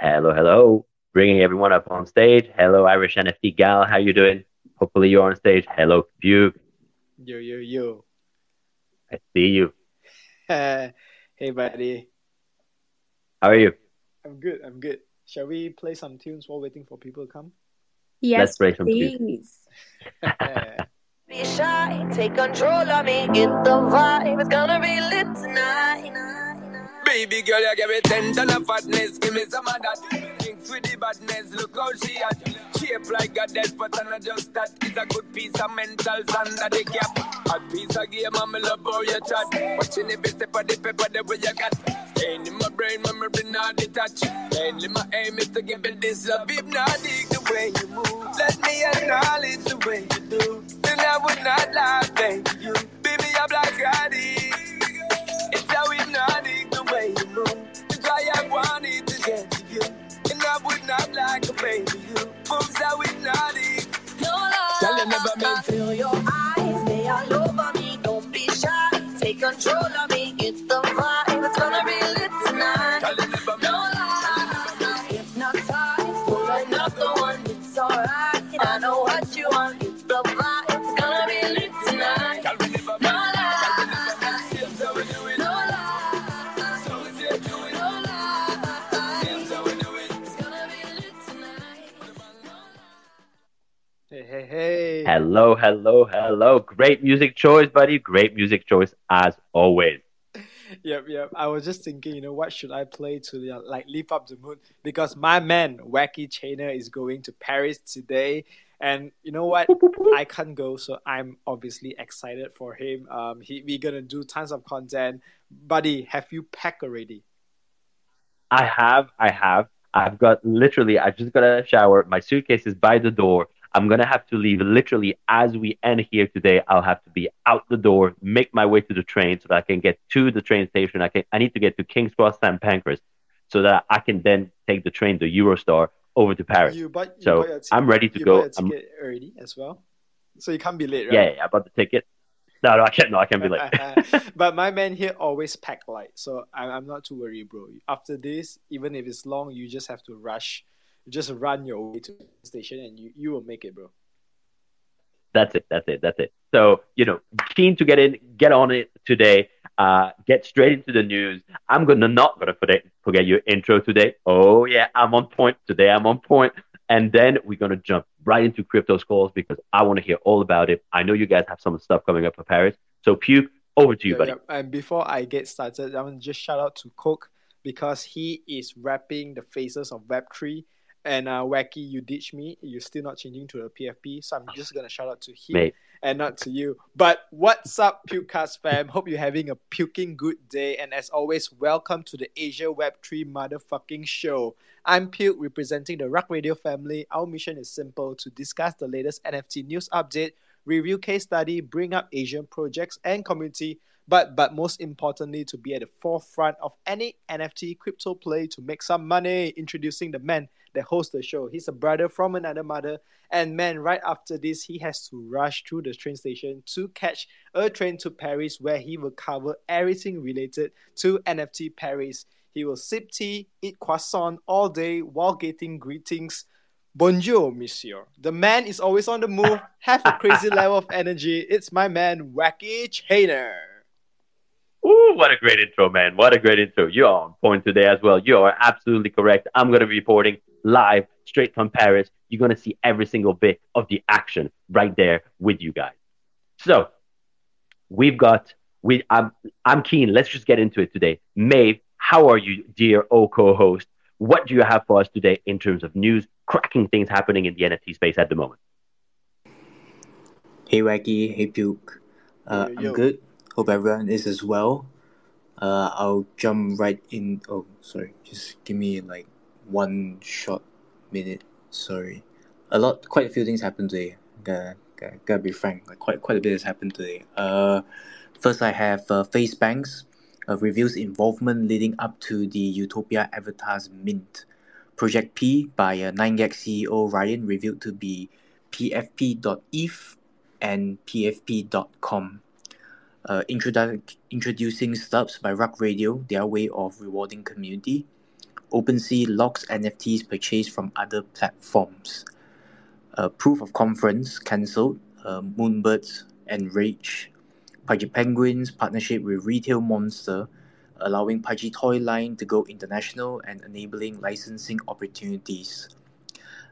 Hello, hello. Bringing everyone up on stage. Hello, Irish NFT gal. How you doing? Hopefully you're on stage. Hello, Puke. Yo, yo, yo. I see you. hey, buddy. How are you? I'm good. I'm good. Shall we play some tunes while waiting for people to come? Yes, Let's play some please. Be shy, take control of me, get the vibe. It's gonna be lit tonight. Baby girl, you give me ten ton of fatness. Give me some of that. Thinks with the badness. Look how she at. Shape like a dead, but I'm not just that. It's a good piece of mental under the cap. A piece of game, I'm love how you chat. Watching every step of the paper, the way you got. Staying in my brain, my memory not detached. Mainly my aim is to give it this love. If not, dig the way you move. Let me acknowledge the way you do. Then I would not lie, baby. You, baby, I'm like. It's how we hypnotic like a baby. Moves how hypnotic. No lie, Girl, you never I meant feel your eyes, they all over me. Don't be shy, take control of Hello, hello, hello. Great music choice, buddy. Great music choice as always. Yep, yep. I was just thinking, you know, what should I play to uh, like lift up the mood? Because my man, Wacky Chainer, is going to Paris today. And you know what? I can't go, so I'm obviously excited for him. Um, he we're gonna do tons of content. Buddy, have you packed already? I have, I have. I've got literally, I just got a shower. My suitcase is by the door. I'm gonna have to leave literally as we end here today. I'll have to be out the door, make my way to the train so that I can get to the train station. I can, I need to get to King's Cross, St. Pancras, so that I can then take the train to Eurostar over to Paris. You bought, you So, your I'm ready to you go. Bought your I'm- ticket already as well, so you can't be late, right? Yeah, yeah, I bought the ticket. No, no, I can't. No, I can't be late. but my man here always pack light, so I'm, I'm not too worried, bro. After this, even if it's long, you just have to rush. Just run your way to the station, and you, you will make it, bro. That's it. That's it. That's it. So, you know, keen to get in, get on it today, uh, get straight into the news. I'm gonna not gonna forget, forget your intro today. Oh yeah, I'm on point today. I'm on point. And then we're gonna jump right into crypto skulls because I want to hear all about it. I know you guys have some stuff coming up for Paris. So Puke, over to you, Yeah, buddy. yeah. And before I get started, I want to just shout out to Coke because he is rapping the faces of Web3. And uh, Wacky, you ditched me. You're still not changing to a PFP. So I'm just to shout out to him Mate. and not to you. But what's up, Pukecast fam? Hope you're having a puking good day. And as always, welcome to the Asia Web3 motherfucking show. I'm Puke, representing the Rug Radio family. Our mission is simple to discuss the latest NFT news update, review case study, bring up Asian projects and community, but but most importantly, to be at the forefront of any NFT crypto play to make some money. Introducing the man that hosts the show. He's a brother from another mother, and man, right after this, he has to rush through the train station to catch a train to Paris, where he will cover everything related to NFT Paris. He will sip tea, eat croissant all day while getting greetings. Bonjour, monsieur. The man is always on the move, have a crazy level of energy. It's my man, Wacky Chainer. Ooh, what a great intro, man. What a great intro. You're on point today as well. You are absolutely correct. I'm going to be reporting live straight from Paris. You're going to see every single bit of the action right there with you guys. So we've got, we, I'm, I'm keen. Let's just get into it today. Maeve, how are you, dear O co-host? What do you have for us today in terms of news, cracking things happening in the NFT space at the moment? Hey Wacky, hey Puke. Uh, Yo, I'm good. Hope everyone is as well. Uh, I'll jump right in. Oh, sorry. Just give me like one short minute. Sorry. A lot, quite a few things happened today. Gotta, gotta, gotta be frank. Like quite, quite a bit has happened today. Uh, first I have uh, Face Banks uh, reveals involvement leading up to the Utopia Avatars mint. Project P by uh, 9gag CEO Ryan revealed to be pfp.eth and pfp.com. Uh, introdu- introducing stubs by Rug Radio, their way of rewarding community. OpenSea locks NFTs purchased from other platforms. Uh, Proof of Conference cancelled. Uh, Moonbirds and Rage. Pudgy Penguins partnership with Retail Monster, allowing Pudgy Toy line to go international and enabling licensing opportunities.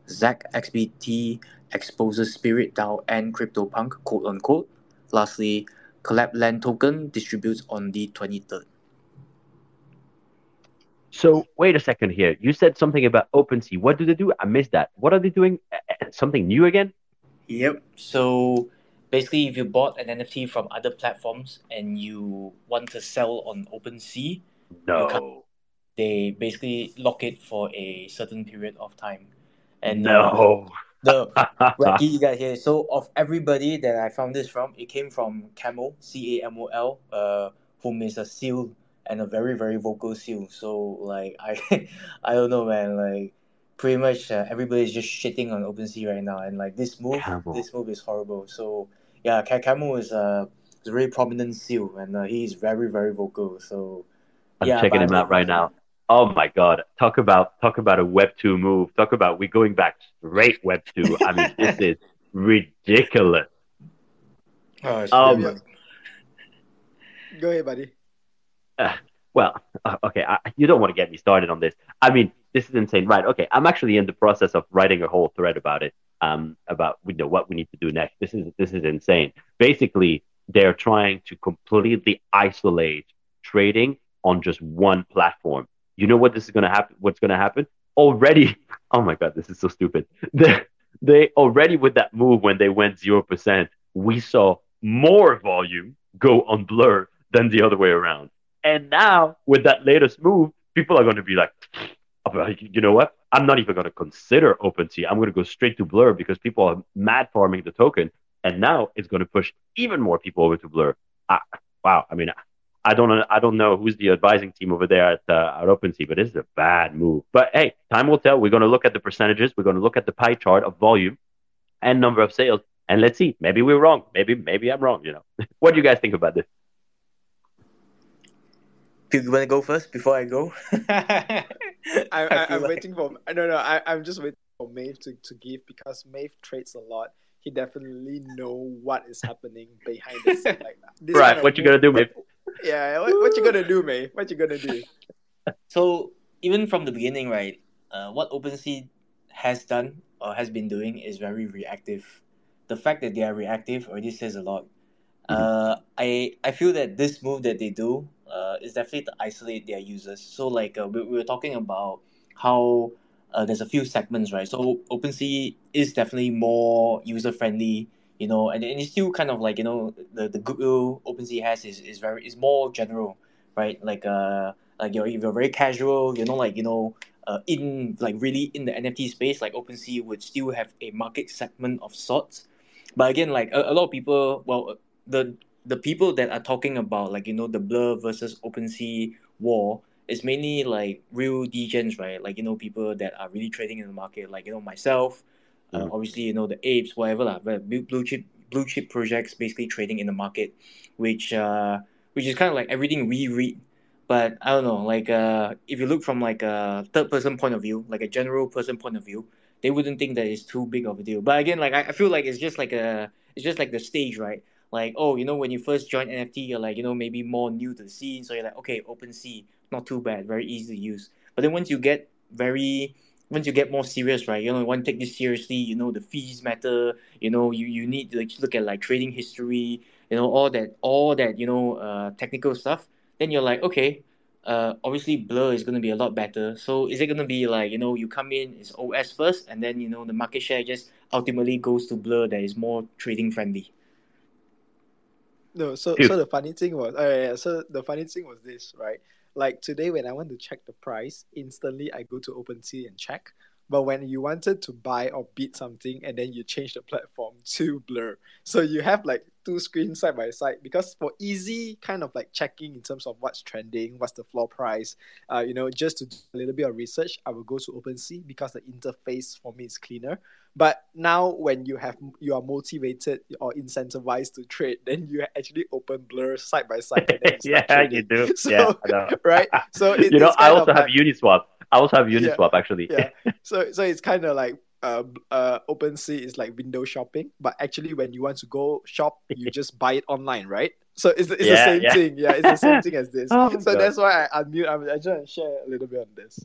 ZachXBT exposes Spirit DAO and CryptoPunk, quote unquote. Lastly, Collab Land Token distributes on the 23rd. So wait a second here. You said something about OpenSea. What do they do? I missed that. What are they doing? Something new again? Yep. So basically, if you bought an NFT from other platforms and you want to sell on OpenSea, No. they basically lock it for a certain period of time. And No. the wacky you guys here. So of everybody that I found this from, it came from Camel, C A M O L, uh, whom is a seal and a very very vocal seal. So like I, I don't know, man. Like pretty much uh, everybody's just shitting on OpenSea right now, and like this move, Camel. this move is horrible. So yeah, Ca- Camel is a, is a very prominent seal, and uh, he's very very vocal. So I'm yeah, checking him out right now. Oh my god. Talk about talk about a web two move. Talk about we going back straight web two. I mean this is ridiculous. Oh, it's Um, Go ahead, buddy. Well, uh, okay, I, you don't want to get me started on this. I mean, this is insane, right? Okay, I'm actually in the process of writing a whole thread about it, um, about you know what we need to do next. This is this is insane. Basically, they're trying to completely isolate trading on just one platform. You know what this is to happen? What's going to happen? Already, oh my god, this is so stupid. They, they already with that move when they went zero percent, we saw more volume go on Blur than the other way around. And now with that latest move, people are going to be like, "Oh, you know what? I'm not even going to consider OpenSea. I'm going to go straight to Blur because people are mad farming the token, and now it's going to push even more people over to Blur. Ah, wow. I mean, I don't. I don't know who's the advising team over there at uh, at OpenSea, but is a bad move. But hey, time will tell. We're going to look at the percentages. We're going to look at the pie chart of volume and number of sales, and let's see. Maybe we're wrong. Maybe maybe I'm wrong. You know. what do you guys think about this? Pete, you want to go first before I go? I, I, I I'm like- waiting for no no I, I'm just waiting for Maeve to, to give because Maeve trades a lot. He definitely know what is happening behind the scene. Like this Right, kind of what you gonna do, Maeve? Yeah, what, what you gonna do, Maeve? What you gonna do? So even from the beginning, right, uh, what OpenSea has done or has been doing is very reactive. The fact that they are reactive already says a lot. Uh, I I feel that this move that they do uh, is definitely to isolate their users. So like uh, we, we were talking about how uh, there's a few segments, right? So OpenSea is definitely more user friendly, you know, and, and it's still kind of like you know the the goodwill OpenSea has is, is very is more general, right? Like uh like you're if you're very casual, you know, like you know, uh, in like really in the NFT space, like OpenSea would still have a market segment of sorts. But again, like a, a lot of people, well, the the people that are talking about like you know the Blur versus OpenSea war is mainly like real degens, right? Like you know people that are really trading in the market, like you know myself, uh, obviously you know the apes, whatever lah, but blue blue chip blue chip projects basically trading in the market, which uh which is kind of like everything we read but I don't know, like uh, if you look from like a third person point of view, like a general person point of view, they wouldn't think that it's too big of a deal. But again, like I, I feel like it's just like a, it's just like the stage, right? Like oh, you know, when you first join NFT, you're like you know maybe more new to the scene, so you're like okay, OpenSea, not too bad, very easy to use. But then once you get very once you get more serious, right? You know, you want to take this seriously. You know, the fees matter. You know, you, you need to like look at like trading history. You know, all that all that you know uh, technical stuff. Then you're like, okay, uh, obviously Blur is going to be a lot better. So is it going to be like you know you come in it's OS first, and then you know the market share just ultimately goes to Blur that is more trading friendly. No, so Dude. so the funny thing was, uh, yeah, so the funny thing was this, right? Like today, when I want to check the price, instantly I go to OpenSea and check. But when you wanted to buy or bid something, and then you change the platform to Blur, so you have like two screens side by side because for easy kind of like checking in terms of what's trending, what's the floor price, uh, you know, just to do a little bit of research, I will go to OpenSea because the interface for me is cleaner. But now, when you have you are motivated or incentivized to trade, then you actually open Blur side by side. And then you yeah, trading. you do. So, yeah, right? So it, you know, I also have like- Uniswap. I also have Uniswap actually. Yeah. So so it's kind of like uh, uh, OpenSea is like window shopping, but actually when you want to go shop, you just buy it online, right? So it's, it's the same yeah. thing. Yeah, it's the same thing as this. Oh so God. that's why I unmute. I'm, I just share a little bit on this.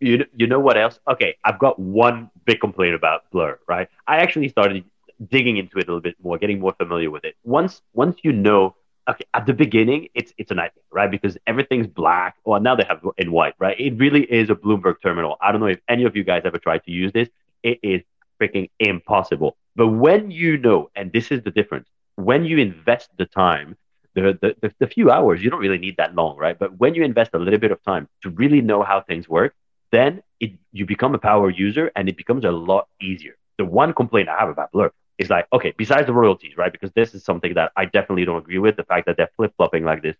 you you know what else? Okay, I've got one big complaint about Blur, right? I actually started digging into it a little bit more, getting more familiar with it. Once once you know, okay, at the beginning it's it's a nightmare, right? Because everything's black. Well, now they have in white, right? It really is a Bloomberg terminal. I don't know if any of you guys ever tried to use this. It is freaking impossible. But when you know, and this is the difference, when you invest the time, the, the, the, the few hours, you don't really need that long, right? But when you invest a little bit of time to really know how things work, then it, you become a power user and it becomes a lot easier. The one complaint I have about Blur is like, okay, besides the royalties, right? Because this is something that I definitely don't agree with. The fact that they're flip flopping like this,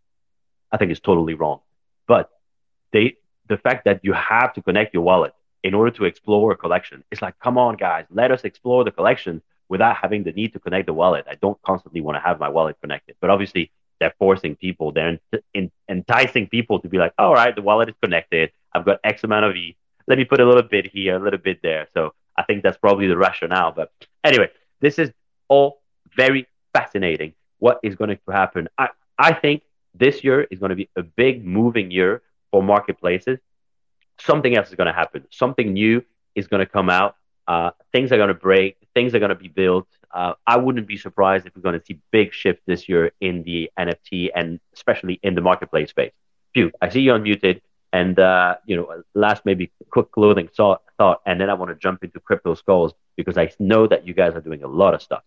I think is totally wrong. But they, the fact that you have to connect your wallet in order to explore a collection, it's like, come on, guys, let us explore the collection without having the need to connect the wallet. I don't constantly want to have my wallet connected, but obviously they're forcing people, they're in, in, enticing people to be like, all right, the wallet is connected. I've got X amount of E. Let me put a little bit here, a little bit there. So I think that's probably the rationale. But anyway, this is all very fascinating. What is going to happen? I, I think this year is going to be a big moving year for marketplaces. Something else is going to happen. Something new is going to come out. Uh, things are going to break. Things are going to be built. Uh, I wouldn't be surprised if we're going to see big shifts this year in the NFT and especially in the marketplace space. Phew, I see you unmuted. And uh, you know, last maybe quick clothing thought, thought, and then I want to jump into crypto skulls because I know that you guys are doing a lot of stuff.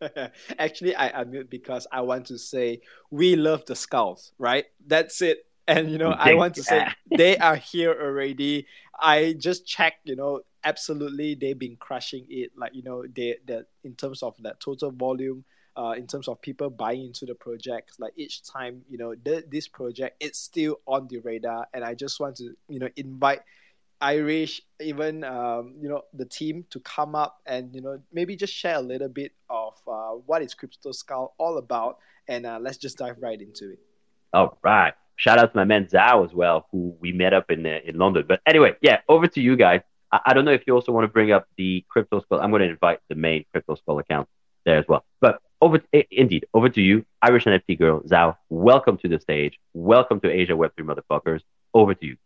Actually, I unmute because I want to say we love the skulls, right? That's it. And you know, I want to say they are here already. I just checked, you know, absolutely they've been crushing it. Like, you know, they that in terms of that total volume, uh, in terms of people buying into the project, like each time, you know, th- this project it's still on the radar. And I just want to, you know, invite Irish, even um, you know, the team to come up and you know maybe just share a little bit of uh, what is Crypto Skull all about, and uh, let's just dive right into it. All right. Shout out to my man Zhao as well, who we met up in uh, in London. But anyway, yeah, over to you guys. I, I don't know if you also want to bring up the Crypto Skull. I'm going to invite the main Crypto Skull account there as well. But over, i- indeed, over to you, Irish NFT girl Zhao. Welcome to the stage. Welcome to Asia Web3 motherfuckers. Over to you.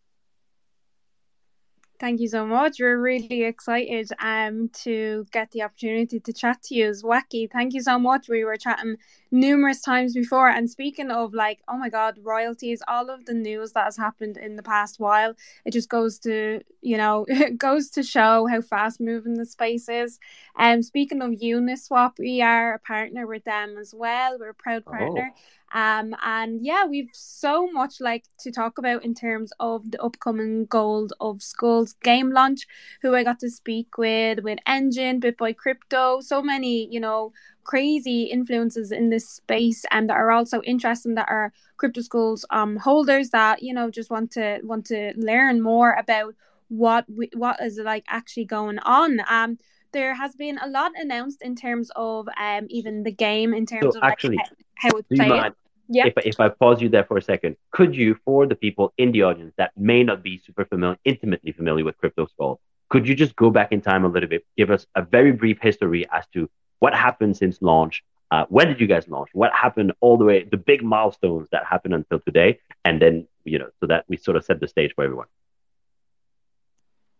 Thank you so much. We're really excited um to get the opportunity to chat to you. It's wacky. Thank you so much. We were chatting numerous times before. And speaking of like, oh my god, royalties, all of the news that has happened in the past while, it just goes to, you know, it goes to show how fast moving the space is. And um, speaking of Uniswap, we are a partner with them as well. We're a proud partner. Um, and yeah, we've so much like to talk about in terms of the upcoming Gold of Skulls game launch, who I got to speak with, with Engine, BitBoy Crypto, so many, you know, crazy influences in this space and that are also interesting that are crypto skulls um holders that, you know, just want to want to learn more about what we, what is like actually going on. Um there has been a lot announced in terms of um even the game in terms So of like, actually, how, how it's you mind Yeah. if, if I pause you there for a second? Could you, for the people in the audience that may not be super familiar, intimately familiar with Crypto Skull, could you just go back in time a little bit, give us a very brief history as to what happened since launch? Uh, when did you guys launch? What happened all the way, the big milestones that happened until today? And then, you know, so that we sort of set the stage for everyone.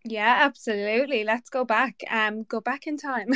Yeah, absolutely. Let's go back. Um, go back in time.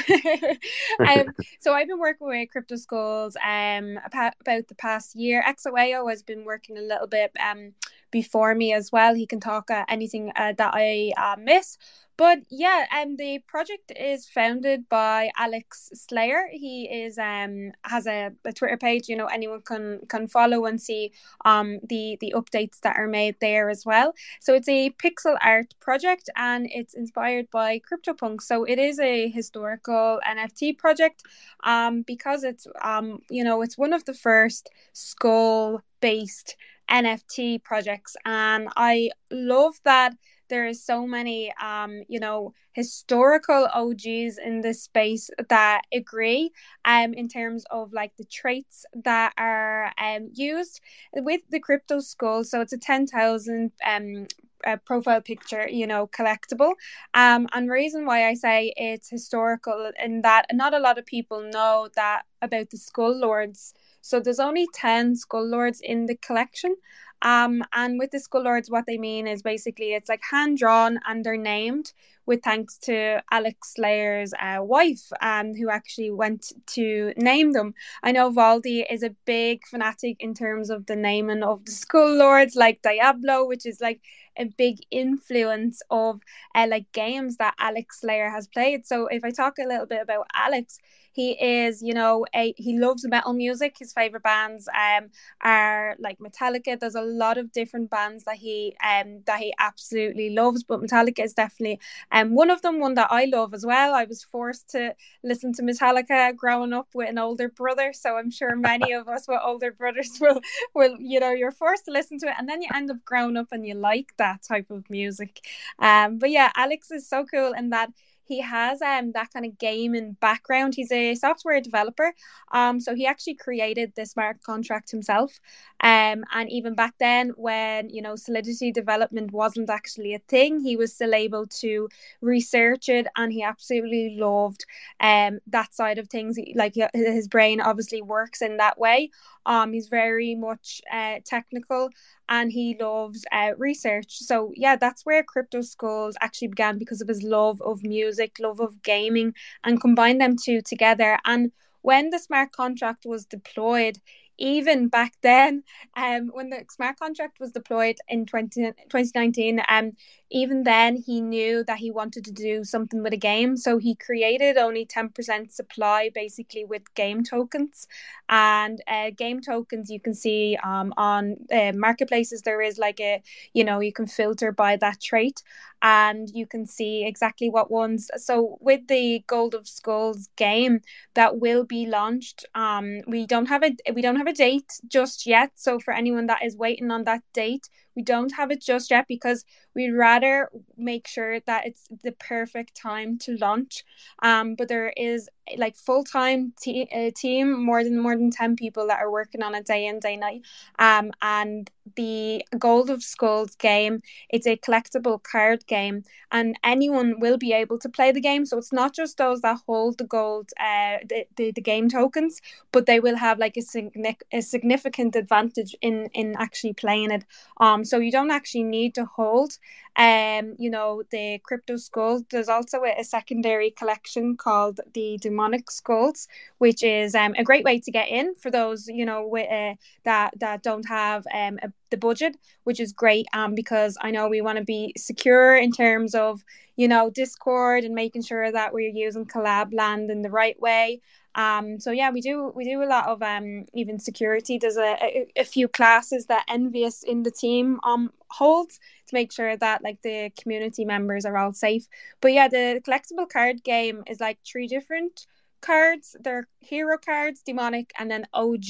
um, so I've been working with Crypto skulls um about, the past year. XOAO has been working a little bit um before me as well. He can talk uh, anything uh, that I uh, miss. But yeah, um, the project is founded by Alex Slayer. He is um has a, a Twitter page. You know, anyone can can follow and see um the the updates that are made there as well. So it's a pixel art project and it's inspired by CryptoPunk. So it is a historical NFT project um, because it's um, you know it's one of the first skull based NFT projects and I love that there is so many um you know historical OGs in this space that agree um in terms of like the traits that are um used with the crypto skull so it's a 10,000 um a profile picture, you know, collectible. Um, and reason why I say it's historical in that not a lot of people know that about the Skull Lords. So there's only 10 Skull Lords in the collection. Um, and with the Skull Lords, what they mean is basically it's like hand drawn and they're named with thanks to Alex Slayer's uh, wife, um, who actually went to name them. I know Valdi is a big fanatic in terms of the naming of the Skull Lords, like Diablo, which is like a big influence of uh, like games that Alex Slayer has played. So if I talk a little bit about Alex, he is you know a he loves metal music. His favorite bands um are like metallica. There's a lot of different bands that he um that he absolutely loves but metallica is definitely um one of them one that i love as well. I was forced to listen to metallica growing up with an older brother so i'm sure many of us with older brothers will will you know you're forced to listen to it and then you end up growing up and you like that type of music um but yeah alex is so cool in that he has um that kind of gaming background. He's a software developer. Um, so he actually created the smart contract himself. Um, and even back then, when you know Solidity development wasn't actually a thing, he was still able to research it, and he absolutely loved um that side of things. Like his brain obviously works in that way. Um, he's very much uh, technical and he loves uh, research. So yeah, that's where Crypto Skulls actually began because of his love of music, love of gaming, and combine them two together. And when the smart contract was deployed, even back then, um, when the smart contract was deployed in 20, 2019, um, even then he knew that he wanted to do something with a game. So he created only 10% supply basically with game tokens. And uh, game tokens you can see um, on uh, marketplaces, there is like a, you know, you can filter by that trait and you can see exactly what ones. So with the Gold of Skulls game that will be launched, um, we don't have a we don't have a date just yet. So for anyone that is waiting on that date, we don't have it just yet because we'd rather make sure that it's the perfect time to launch. Um, but there is like full time te- uh, team, more than more than ten people that are working on it day in day night. Um, and the Gold of Skulls game, it's a collectible card game, and anyone will be able to play the game. So it's not just those that hold the gold, uh, the, the, the game tokens, but they will have like a, significant a significant advantage in in actually playing it. Um, so you don't actually need to hold um you know the crypto skulls there's also a, a, secondary collection called the demonic skulls which is um, a great way to get in for those you know with, uh, that that don't have um a, the budget which is great um because i know we want to be secure in terms of you know discord and making sure that we're using collab land in the right way um, so yeah, we do we do a lot of um, even security. There's a, a, a few classes that Envious in the team um holds make sure that like the community members are all safe. But yeah, the collectible card game is like three different cards. They're hero cards, demonic, and then OG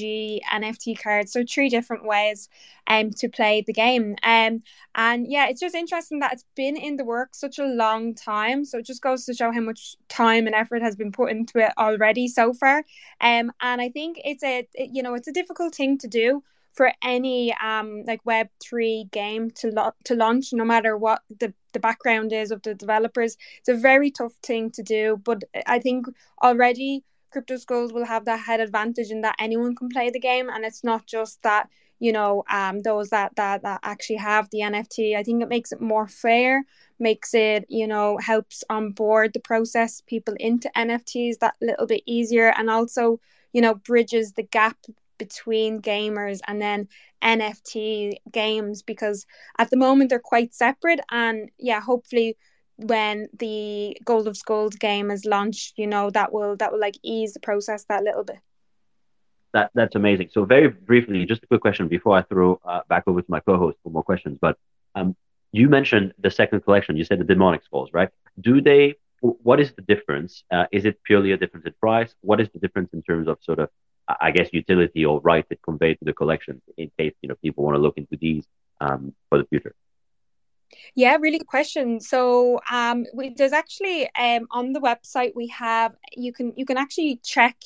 NFT cards. So three different ways um to play the game. Um and yeah, it's just interesting that it's been in the works such a long time. So it just goes to show how much time and effort has been put into it already so far. Um and I think it's a you know it's a difficult thing to do for any um like web 3 game to lo- to launch no matter what the the background is of the developers. It's a very tough thing to do but i think already crypto skulls will have that head advantage in that anyone can play the game and it's not just that you know um those that that that actually have the nft i think it makes it more fair makes it you know helps onboard the process people into nfts that little bit easier and also you know bridges the gap between gamers and then NFT games because at the moment they're quite separate. And yeah, hopefully when the Gold of Skulls game is launched, you know, that will that will like ease the process that little bit. That that's amazing. So very briefly, just a quick question before I throw uh, back over to my co-host for more questions. But um, you mentioned the second collection. You said the demonic skulls, right? Do they? What is the difference? Uh, is it purely a difference in price? What is the difference in terms of sort of I guess, utility or right it conveyed to the collection in case you know people want to look into these um, for the future? Yeah, really good question. So um, we, there's actually um, on the website we have you can you can actually check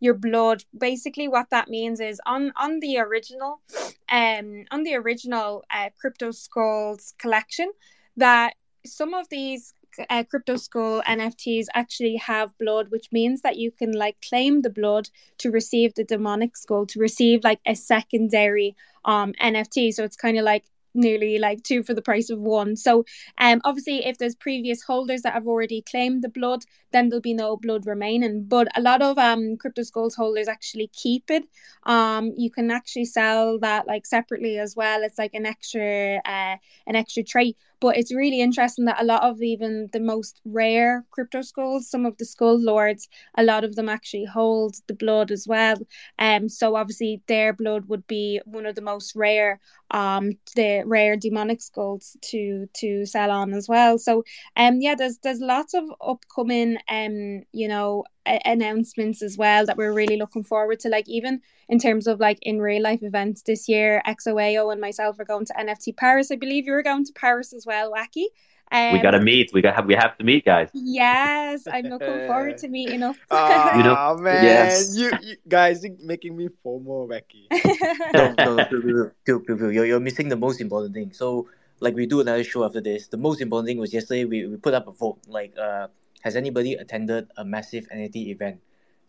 your blood. Basically, what that means is on on the original, um, on the original uh, Crypto Skulls collection, that some of these uh, crypto skull nfts actually have blood which means that you can like claim the blood to receive the demonic skull to receive like a secondary um nft so it's kind of like nearly like two for the price of one. So um obviously if there's previous holders that have already claimed the blood, then there'll be no blood remaining. But a lot of um crypto skulls holders actually keep it. Um you can actually sell that like separately as well. It's like an extra uh an extra trait. But it's really interesting that a lot of even the most rare crypto skulls, some of the skull lords, a lot of them actually hold the blood as well. Um so obviously their blood would be one of the most rare um the rare demonic skulls to to sell on as well so um yeah there's there's lots of upcoming um you know announcements as well that we're really looking forward to like even in terms of like in real life events this year xoao and myself are going to nft paris i believe you were going to paris as well wacky we gotta um, meet. We gotta. we have to meet, guys. yes i'm looking forward to meeting up Ah You know- man, Yes. you, you guys you making me FOMO, Wacky. no, no, Pew, Pew, Pew, Pew, Pew, you're, you're missing the most important thing. So, like, we do another show after this. The most important thing was yesterday we, we put up a vote. Like, uh, has anybody attended a massive NFT event?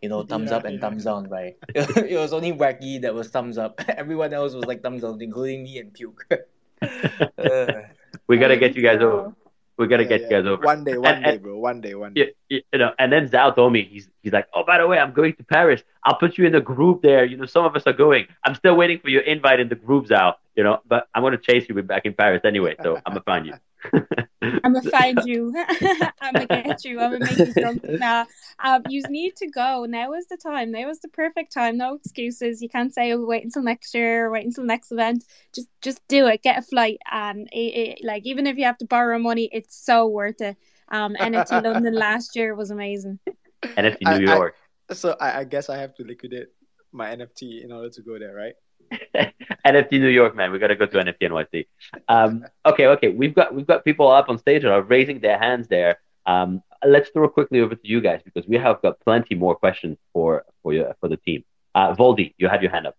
You know, thumbs Yeah, up and yeah. thumbs down, right? it was only Wacky that was thumbs up. Everyone else was like thumbs down, including me and Puke. Uh, We gotta get you guys over. We gotta Yeah, get yeah. you guys over. One day, one And- day, and- bro. One day, one day. you, you know, and then Zhao told me he's he's like, oh, by the way, I'm going to Paris. I'll put you in the group there. You know, some of us are going. I'm still waiting for your invite in the group, Zhao. You know, but I'm gonna chase you back in Paris anyway. So I'm gonna find you. I'm gonna find you. I'm gonna get you. I'm gonna make you drunk. Nah, um, you need to go. Now is the time. Now is the perfect time. No excuses. You can't say, "Oh, wait until next year," or "Wait until next event." Just, just do it. Get a flight, and it, it, like even if you have to borrow money, it's so worth it. Um, NFT London last year was amazing. NFT I- New I- York. So I, I guess I have to liquidate my NFT in order to go there, right? NFT New York, man. We gotta go to NFT NYC. Um, okay, okay. We've got we've got people up on stage that are raising their hands there. Um, let's throw quickly over to you guys because we have got plenty more questions for for you for the team. Uh, Voldy, you had your hand up.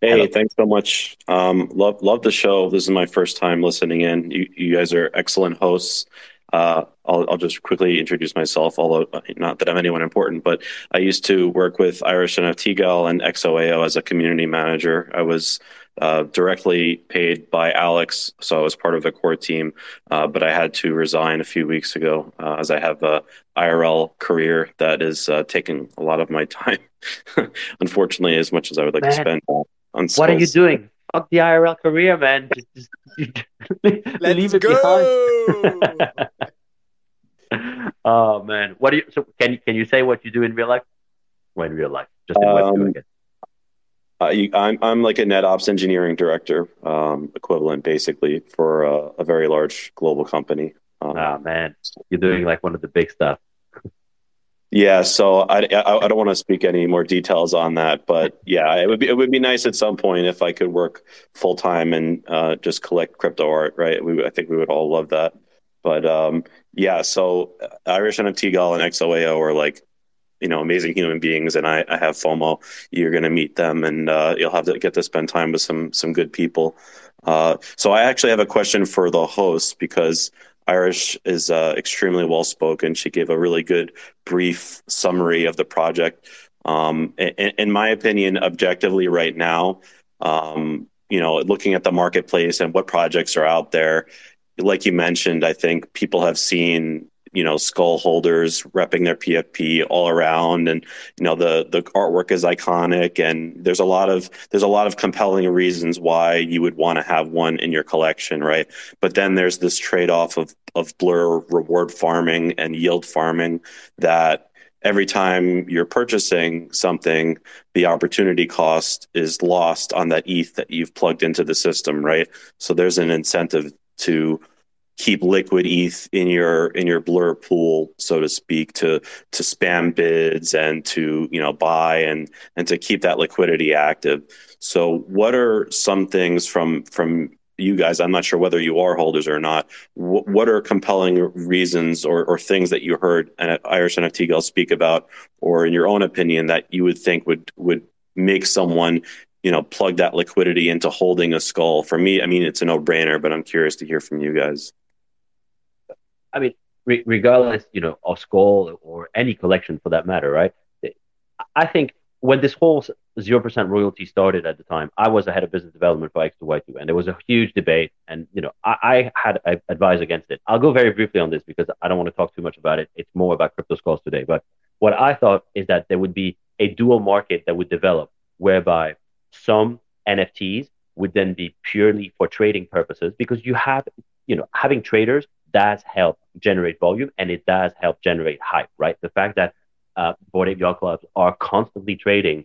Hey, Hello. thanks so much. Um, love love the show. This is my first time listening in. You you guys are excellent hosts. Uh, I'll I'll just quickly introduce myself, although uh, not that I'm anyone important, but I used to work with Irish NFT Gal and XOAO as a community manager. I was uh, directly paid by Alex, so I was part of the core team. Uh, but I had to resign a few weeks ago uh, as I have a IRL career that is uh, taking a lot of my time. Unfortunately, as much as I would like Man. to spend on What are you doing? Fuck the IRL career, man. Just, just Let's leave it go. behind. oh man, what do you? So can you can you say what you do in real life? Well, in real life, just in Web two, I Um, guess. Uh, you, I'm I'm like a NetOps engineering director, um, equivalent basically for a, a very large global company. Um, Oh man, you're doing like one of the big stuff. Yeah, so I, I, I don't want to speak any more details on that, but yeah, it would be it would be nice at some point if I could work full time and uh, just collect crypto art, right? We, I think we would all love that. But um, yeah, so uh, Irish NFT Gal and XOAO are like, you know, amazing human beings, and I, I have FOMO. You're going to meet them, and uh, you'll have to get to spend time with some some good people. Uh, so I actually have a question for the host because Irish is uh, extremely well spoken. She gave a really good brief summary of the project. Um, in, in my opinion, objectively, right now, um, you know, looking at the marketplace and what projects are out there, like you mentioned, I think people have seen you know skull holders repping their PFP all around, and you know the the artwork is iconic, and there's a lot of there's a lot of compelling reasons why you would want to have one in your collection, right? But then there's this trade off of of blur reward farming and yield farming that every time you're purchasing something, the opportunity cost is lost on that ETH that you've plugged into the system, right? So there's an incentive to keep liquid ETH in your in your blur pool, so to speak, to to spam bids and to you know buy and and to keep that liquidity active. So what are some things from from you guys, I'm not sure whether you are holders or not. Wh- what are compelling reasons or, or things that you heard uh, Irish NFT Girl speak about, or in your own opinion, that you would think would would make someone you know plug that liquidity into holding a skull? For me, I mean, it's a no brainer, but I'm curious to hear from you guys. I mean, re- regardless, you know, of skull or any collection for that matter, right? I think when this whole zero percent royalty started at the time, I was the head of business development for X2Y2, and there was a huge debate. And you know, I, I had I advised against it. I'll go very briefly on this because I don't want to talk too much about it. It's more about crypto skulls today. But what I thought is that there would be a dual market that would develop, whereby some NFTs would then be purely for trading purposes, because you have, you know, having traders does help generate volume and it does help generate hype, right? The fact that uh, Bored Ape Yacht Clubs are constantly trading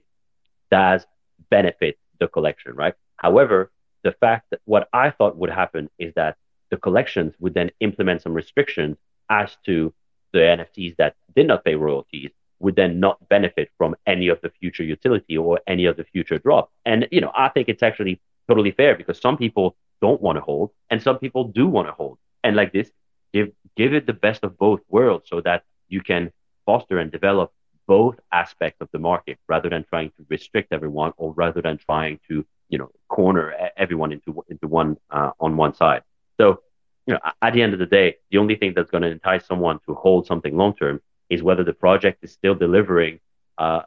does benefit the collection, right? However, the fact that what I thought would happen is that the collections would then implement some restrictions as to the NFTs that did not pay royalties would then not benefit from any of the future utility or any of the future drop. And you know, I think it's actually totally fair because some people don't want to hold and some people do want to hold. And like this, give give it the best of both worlds so that you can foster and develop both aspects of the market rather than trying to restrict everyone or rather than trying to you know corner everyone into into one uh, on one side. So you know at the end of the day the only thing that's going to entice someone to hold something long term is whether the project is still delivering uh,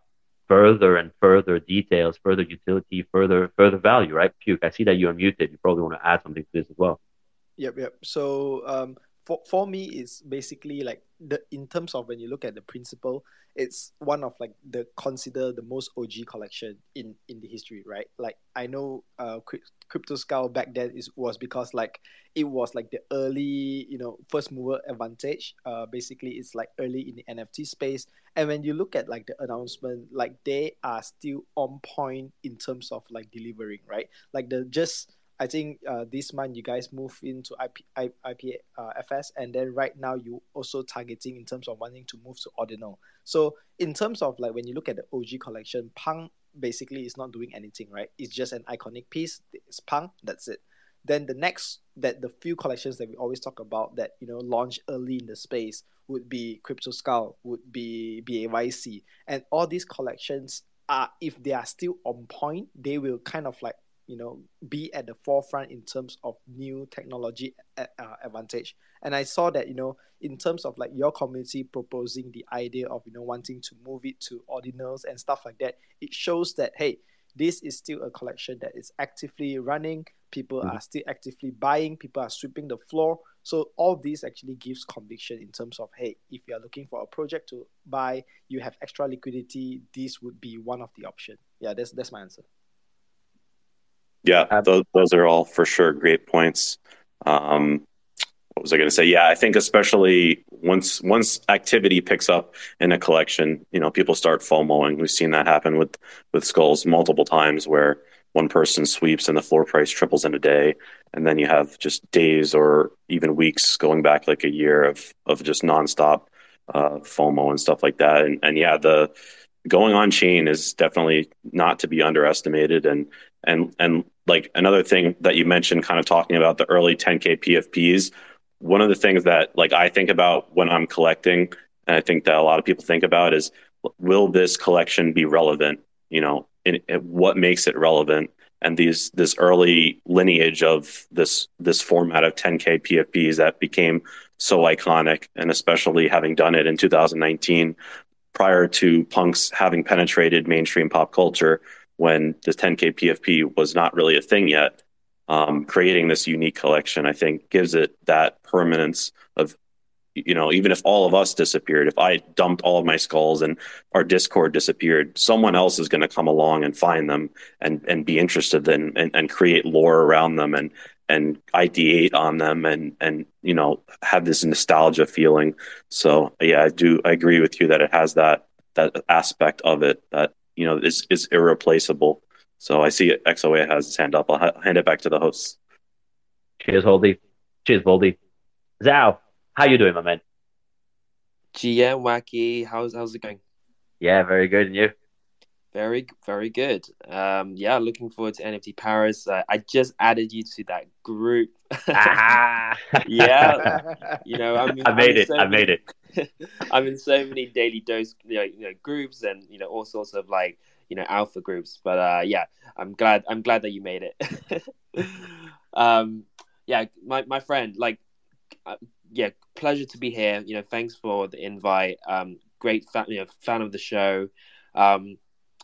further and further details further utility further further value right? Puke i see that you're muted. You probably want to add something to this as well Yep, yep. So um, for for me, it's basically like the in terms of when you look at the principle, it's one of like the consider the most OG collection in in the history, right? Like I know, uh, Crypto Skull back then is was because like it was like the early, you know, first mover advantage. Uh, basically, it's like early in the NFT space, and when you look at like the announcement, like they are still on point in terms of like delivering, right? Like the just I think uh, this month you guys move into IP, IP, uh, and then right now you also targeting in terms of wanting to move to ordinal. So in terms of like when you look at the OG collection, Punk basically is not doing anything, right? It's just an iconic piece. It's Punk. That's it. Then the next that the few collections that we always talk about that you know launch early in the space would be Crypto Skull, would be BAYC, and all these collections are if they are still on point, they will kind of like you know be at the forefront in terms of new technology uh, advantage. And i saw that you know in terms of like your community proposing the idea of you know wanting to move it to ordinals and stuff like that it shows that hey this is still a collection that is actively running. People mm-hmm. are still actively buying. People are sweeping the floor. So all this actually gives conviction in terms of hey if you are looking for a project to buy you have extra liquidity this would be one of the option. Yeah that's that's my answer yeah, those, those are all for sure great points. Um, what was I going to say? Yeah, I think especially once once activity picks up in a collection, you know, people start FOMOing. We've seen that happen with with skulls multiple times, where one person sweeps and the floor price triples in a day, and then you have just days or even weeks going back like a year of of just nonstop uh, FOMO and stuff like that. And and yeah, the going on chain is definitely not to be underestimated and and and like another thing that you mentioned kind of talking about the early 10k pfps one of the things that like i think about when i'm collecting and i think that a lot of people think about is will this collection be relevant? You know in, in what makes it relevant? And these this early lineage of this this format of 10k pfps that became so iconic and especially having done it in 2019 prior to punks having penetrated mainstream pop culture when the 10K PFP was not really a thing yet. Um, creating this unique collection, I think, gives it that permanence of, you know, even if all of us disappeared, if I dumped all of my skulls and our Discord disappeared, someone else is going to come along and find them and and be interested in and, and create lore around them and and ideate on them and and you know have this nostalgia feeling so yeah i do i agree with you that it has that that aspect of it that you know is is irreplaceable. So i see xoa has his hand up. I'll ha- hand it back to the hosts. Cheers holdy cheers Voldy. zao how you doing my man? Gm wacky. How's how's it going? Yeah very good. And you Very, very good. Um, yeah, looking forward to NFT Paris. Uh, I just added you to that group. Ah. yeah, you know, I'm, I made it. so I many- made it. I'm in so many daily dose, you know, you know, groups and you know all sorts of like you know alpha groups. But uh, yeah, I'm glad. I'm glad that you made it. um, yeah, my my friend, like, uh, yeah, pleasure to be here. You know, thanks for the invite. Um, great fan, you know, fan of the show. Um,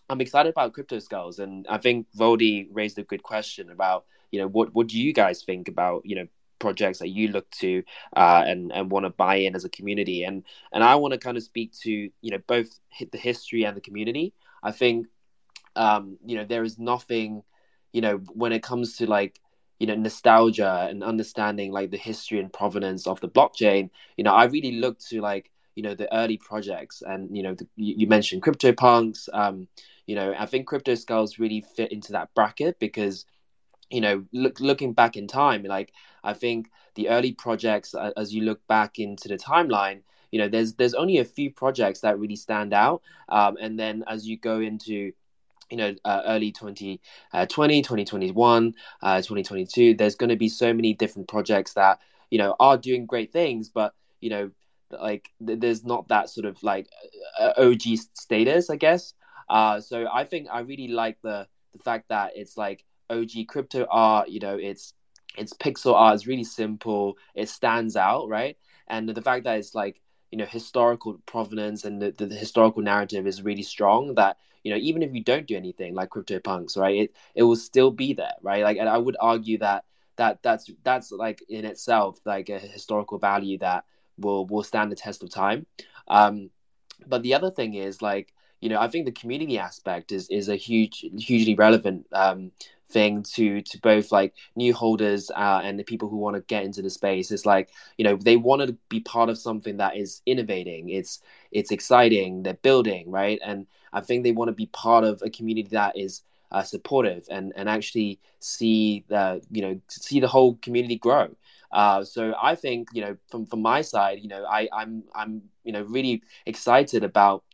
I'm excited about crypto skulls, and I think Voldy raised a good question about you know what what do you guys think about you know projects that you look to uh, and and want to buy in as a community, and and I want to kind of speak to you know both the history and the community. I think um, you know there is nothing you know when it comes to like you know nostalgia and understanding like the history and provenance of the blockchain. You know, I really look to like you know the early projects and you know the, you, mentioned CryptoPunks. Um, you know, I think Crypto Skulls really fit into that bracket because you know look, looking back in time like i think the early projects uh, as you look back into the timeline you know there's there's only a few projects that really stand out um, and then as you go into you know uh, early 2020 uh, 2021 uh, 2022 there's going to be so many different projects that you know are doing great things but you know like th- there's not that sort of like uh, og status i guess. Uh, so i think i really like the the fact that it's like og crypto art you know it's it's pixel art it's really simple it stands out right? And the fact that it's like you know historical provenance and the, the, the historical narrative is really strong that you know even if you don't do anything like CryptoPunks, right it it will still be there right? Like and i would argue that that that's that's like in itself like a historical value that will will stand the test of time. Um but the other thing is like you know i think the community aspect is is a huge hugely relevant um thing to to both like new holders uh, and the people who want to get into the space. It's like you know they want to be part of something that is innovating. It's it's exciting. They're building right? And i think they want to be part of a community that is uh, supportive and and actually see the you know see the whole community grow uh, so I think you know from from my side, you know I I'm I'm you know really excited about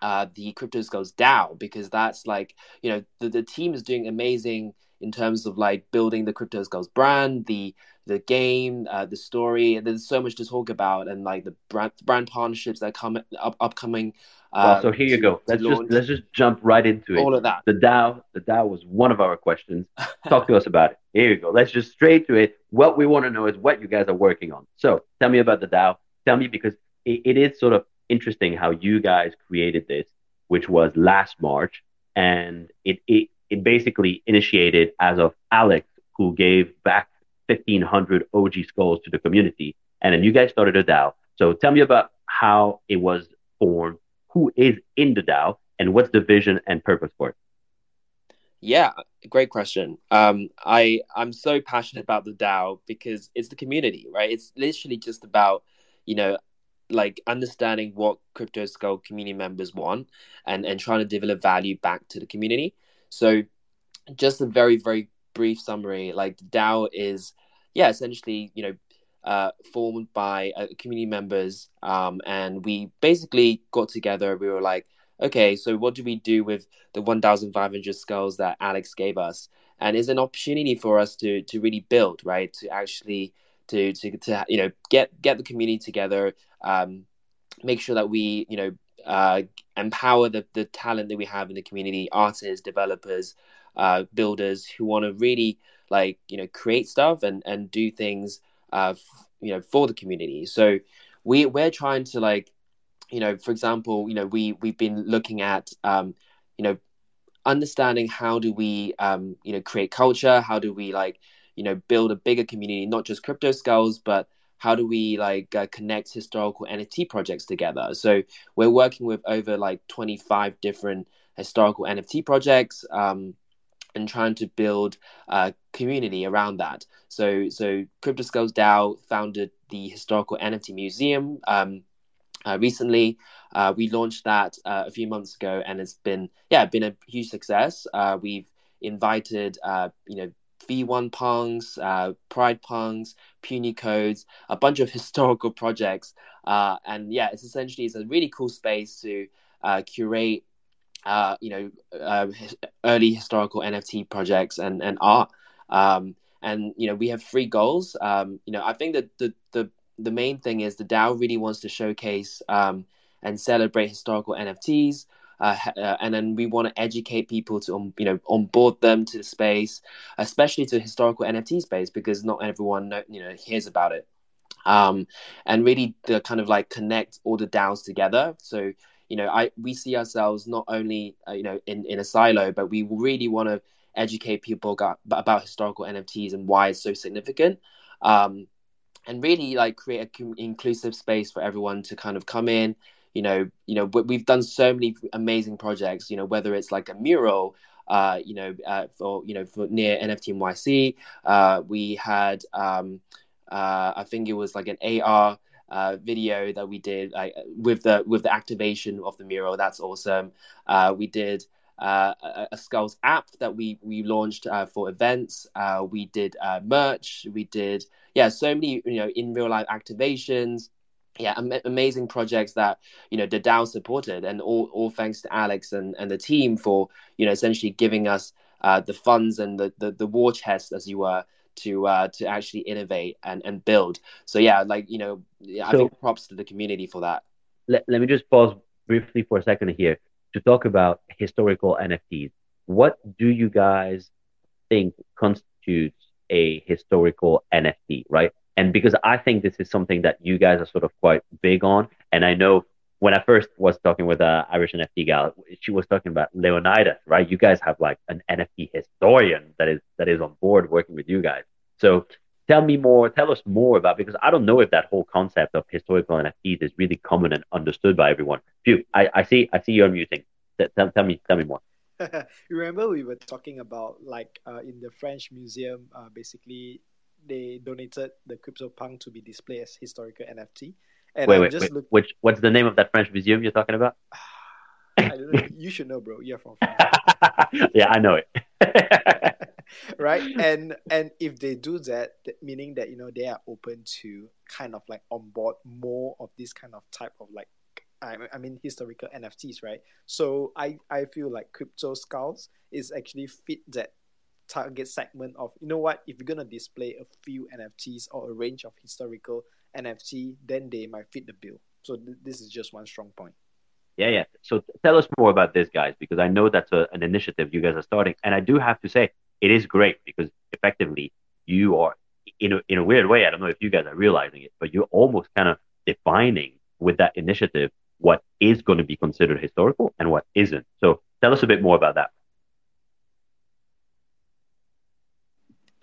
uh, the Crypto Skulls DAO because that's like you know the, the team is doing amazing in terms of like building the Crypto Skulls brand, the the game, uh, the story. There's so much to talk about, and like the brand brand partnerships that come up upcoming. Uh, well, so here you go. Let's just let's just jump right into it. all of that. The DAO, the DAO was one of our questions. Talk to us about it. Here you go. Let's just straight to it. What we want to know is what you guys are working on. So tell me about the DAO. Tell me because it, it is sort of interesting how you guys created this, which was last March, and it it, it basically initiated as of Alex, who gave back 1,500 OG skulls to the community, and then you guys started a DAO. So tell me about how it was formed, who is in the DAO, and what's the vision and purpose for it. Yeah, great question. Um, I I'm so passionate about the DAO because it's the community, right? It's literally just about, you know, like understanding what Crypto Skull community members want and and trying to develop value back to the community. So, just a very very brief summary. Like the DAO is, yeah, essentially, you know, uh, formed by uh, community members, um, and we basically got together. We were like, okay, so what do we do with the 1,500 skulls that Alex gave us? And it's an opportunity for us to to really build, right? To actually to to, to you know get get the community together, um, make sure that we you know uh, empower the the talent that we have in the community, artists, developers, uh, builders who want to really like you know create stuff and and do things uh, f- you know for the community. So we we're trying to like you know for example you know we we've been looking at um, you know understanding how do we um, you know create culture how do we like you know build a bigger community not just crypto skulls but how do we like uh, connect historical nft projects together? So we're working with over like 25 different historical nft projects um, and trying to build a community around that. So so crypto skulls dao founded the historical nft museum um, uh, recently. Uh, we launched that uh, a few months ago and it's been yeah been a huge success. Uh, we've invited uh, you know v1 punks uh, pride punks puny codes a bunch of historical projects uh, and yeah it's essentially it's a really cool space to uh, curate uh, you know, uh, early historical NFT projects and and art. Um, and you know, we have three goals. Um, you know, I think that the the the main thing is the DAO really wants to showcase um, and celebrate historical NFTs. Uh, uh, and then we want to educate people to um, you know onboard them to the space, especially to historical NFT space because not everyone know, you know hears about it. Um, and really the kind of like connect all the DAOs together. So you know, I we see ourselves not only uh, you know in in a silo, but we really want to educate people got, about historical NFTs and why it's so significant. Um, and really like create an inclusive space for everyone to kind of come in you know you know we- we've done so many amazing projects you know whether it's like a mural uh you know uh, for you know for near nft nyc uh we had um uh i think it was like an ar uh, video that we did like with the with the activation of the mural. That's awesome. Uh, we did uh, a, a skulls app that we we launched uh, for events. Uh, we did merch. We did yeah so many you know in real life activations yeah am- amazing projects that you know the DAO supported and all, all thanks to Alex and, and the team for you know essentially giving us uh, the funds and the, the the war chest as you were to uh, to actually innovate and, and build so yeah like you know yeah, I So- think props to the community for that let, let me just pause briefly for a second here to talk about historical NFTs. What do you guys think constitutes a historical NFT, right? And because I think this is something that you guys are sort of quite big on, and I know when I first was talking with a Irish NFT gal, she was talking about Leonidas, right? You guys have like an NFT historian that is that is on board working with you guys. So tell me more, tell us more about because I don't know if that whole concept of historical NFTs is really common and understood by everyone. Phew, I, I see I see you're muting. Tell, tell me tell me more. Remember, we were talking about like uh, in the French museum. Uh, basically, they donated the CryptoPunk to be displayed as historical NFT. And wait, I'm wait, just wait. look. Which what's the name of that French museum you're talking about? I don't know. You should know, bro. You're from France, yeah, I know it. right? And and if they do that, meaning that you know they are open to kind of like onboard more of this kind of type of like. I I mean historical NFTs, right? So I, I feel like crypto skulls is actually fit that target segment of you know what if you're gonna display a few NFTs or a range of historical NFT, then they might fit the bill. So th- this is just one strong point. Yeah, yeah. So t- tell us more about this, guys, because I know that's a, an initiative you guys are starting, and I do have to say it is great because effectively you are, in a, in a weird way, I don't know if you guys are realizing it, but you're almost kind of defining with that initiative what is going to be considered historical and what isn't. So tell us a bit more about that.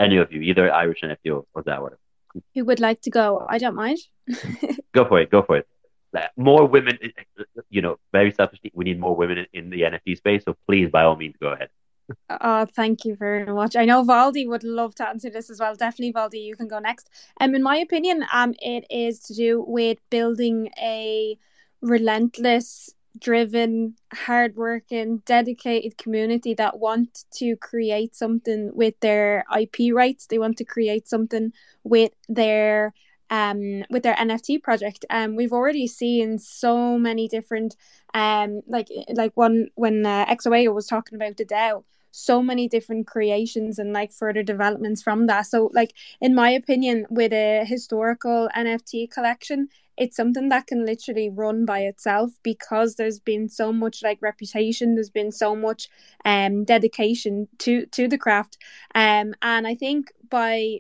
Any of you, either Irish NFT or, or that, whatever. Who would like to go? I don't mind. Go for it. Go for it. Uh, More women, you know, very selfishly, we need more women in, in the NFT space. So please, by all means, go ahead. Oh, thank you very much. I know Valdi would love to answer this as well. Definitely, Valdi, you can go next. Um, in my opinion, um, it is to do with building a relentless, driven, hardworking, dedicated community that want to create something with their IP rights. They want to create something with their um with their NFT project. Um, we've already seen so many different um like like one when uh, XOAO was talking about the DAO so many different creations and like further developments from that. So, like in my opinion, with a historical NFT collection, it's something that can literally run by itself because there's been so much like reputation, there's been so much um dedication to to the craft. Um and I think by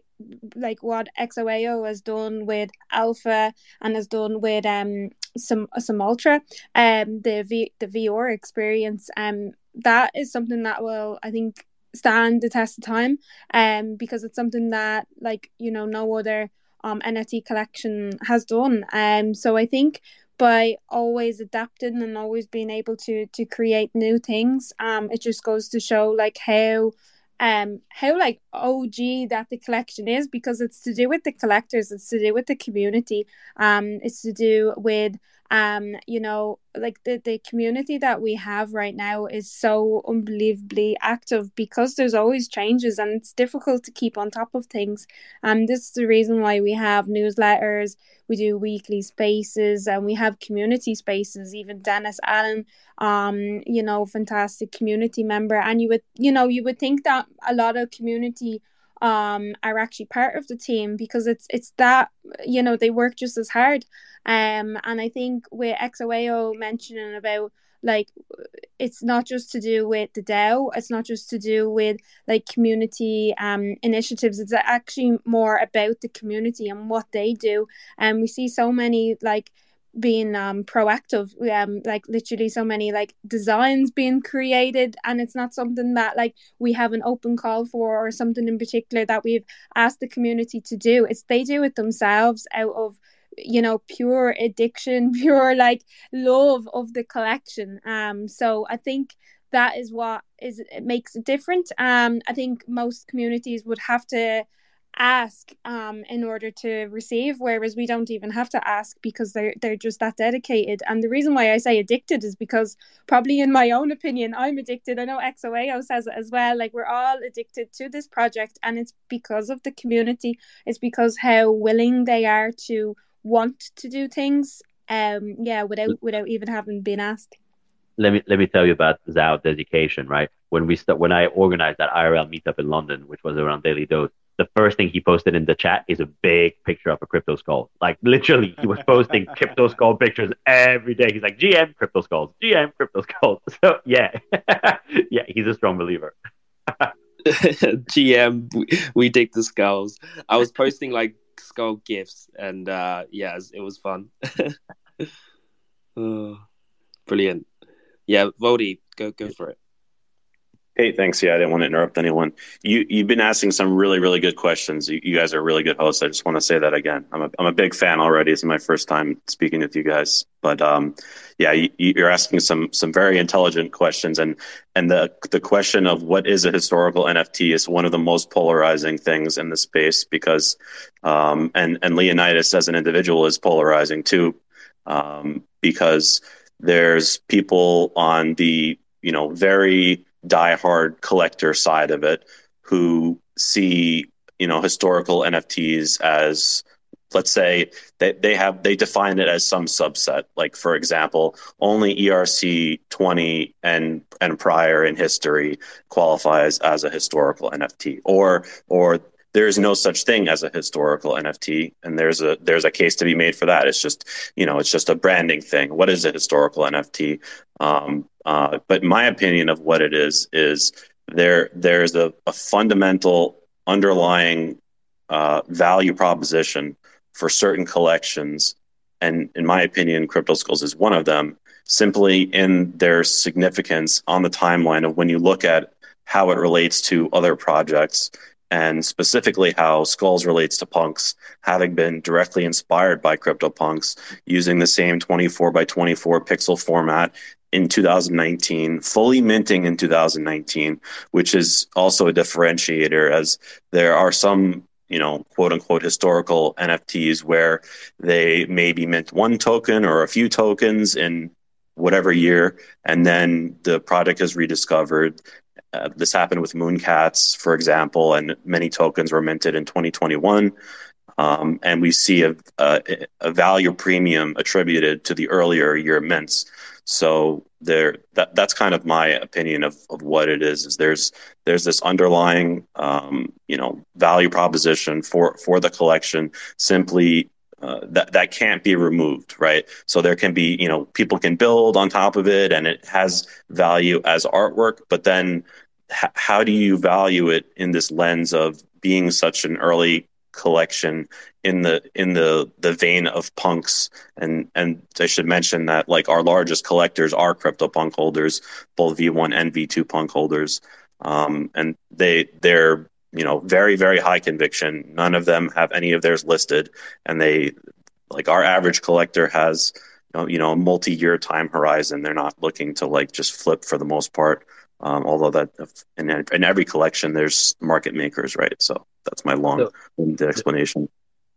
like what XOAO has done with Alpha and has done with um some some ultra um the v the VR experience um that is something that will I think stand the test of time um because it's something that like you know no other um NFT collection has done. Um so I think by always adapting and always being able to to create new things um it just goes to show like how um how like OG that the collection is because it's to do with the collectors it's to do with the community. Um it's to do with um you know like the the community that we have right now is so unbelievably active because there's always changes and it's difficult to keep on top of things. And this is the reason why we have newsletters we do weekly spaces and we have community spaces. Even dennis allen um you know fantastic community member. And you would you know you would think that a lot of community um are actually part of the team because it's it's that you know they work just as hard um and i think with xoao mentioning about like it's not just to do with the DAO, it's not just to do with like community um initiatives, it's actually more about the community and what they do. And we see so many like being um proactive um like literally so many like designs being created and it's not something that like we have an open call for or something in particular that we've asked the community to do. It's they do it themselves out of you know pure addiction pure like love of the collection. Um so i think that is what is it makes it different. Um i think most communities would have to ask um in order to receive whereas we don't even have to ask because they're they're just that dedicated. And the reason why I say addicted is because probably in my own opinion I'm addicted. I know XOAO says it as well. Like we're all addicted to this project and it's because of the community. It's because how willing they are to want to do things um yeah without without even having been asked. Let me let me tell you about Zao dedication, right? When we st- when I organized that IRL meetup in London, which was around Daily Dose, the first thing he posted in the chat is a big picture of a crypto skull. Like literally, he was posting crypto skull pictures every day. He's like, GM crypto skulls, GM crypto skulls. So yeah, yeah, he's a strong believer. GM, we, we dig the skulls. I was posting like skull gifts, and uh, yeah, it was, fun. oh, brilliant. Yeah, Voldy, go go for it. Hey, thanks. Yeah, I didn't want to interrupt anyone. You you've been asking some really really good questions. You, you guys are really good hosts. I just want to say that again. I'm a I'm a big fan already. It's my first time speaking with you guys, but um, yeah, you, you're asking some some very intelligent questions, and and the the question of what is a historical NFT is one of the most polarizing things in the space because, um, and and Leonidas as an individual is polarizing too, um, because there's people on the you know very diehard collector side of it who see you know historical NFTs as let's say they, they have they define it as some subset. Like for example only erc 20 and and prior in history qualifies as a historical nft or or there is no such thing as a historical NFT, and there's a there's a case to be made for that. It's just you know it's just a branding thing. What is a historical NFT? Um, uh, but my opinion of what it is is there there's a, a fundamental underlying uh, value proposition for certain collections, and in my opinion, Crypto Skulls is one of them. Simply in their significance on the timeline of when you look at how it relates to other projects and specifically how Skulls relates to punks, having been directly inspired by CryptoPunks, using the same 24 by 24 pixel format in 2019, fully minting in 2019, which is also a differentiator as there are some you know, quote unquote historical NFTs where they maybe mint one token or a few tokens in whatever year, and then the product is rediscovered uh, this happened with Mooncats, for example, and many tokens were minted in 2021. Um, and we see a, a, a, value premium attributed to the earlier year mints. So there, that, that's kind of my opinion of, of what it is. Is there's there's this underlying um, you know value proposition for for the collection simply uh, that that can't be removed, right? So there can be, you know, people can build on top of it, and it has value as artwork. But then, h- how do you value it in this lens of being such an early collection in the in the the vein of punks and and I should mention that like our largest collectors are crypto punk holders both V1 and V2 punk holders um, and they they're you know, very, very high conviction. None of them have any of theirs listed. And they, like our average collector has, you know, a multi-year time horizon. They're not looking to like just flip for the most part. Um, although that in, in every collection, there's market makers, right? So that's my long so, explanation.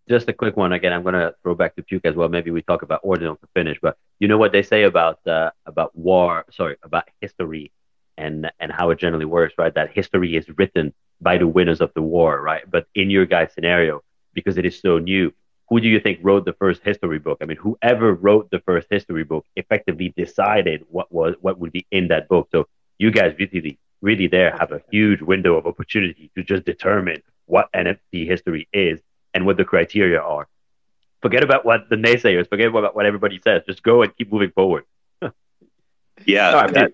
just a quick one again. I'm gonna throw back to Puke as well. Maybe we talk about ordinal to finish, but you know what they say about uh, about war? Sorry, about history and and how it generally works, right? That history is written by the winners of the war, right? But in your guys' scenario, because it is so new, who do you think wrote the first history book? I mean, whoever wrote the first history book effectively decided what was what would be in that book. So you guys really, really there have a huge window of opportunity to just determine what NFT history is and what the criteria are. Forget about what the naysayers, forget about what everybody says. Just go and keep moving forward. Yeah, All right, that-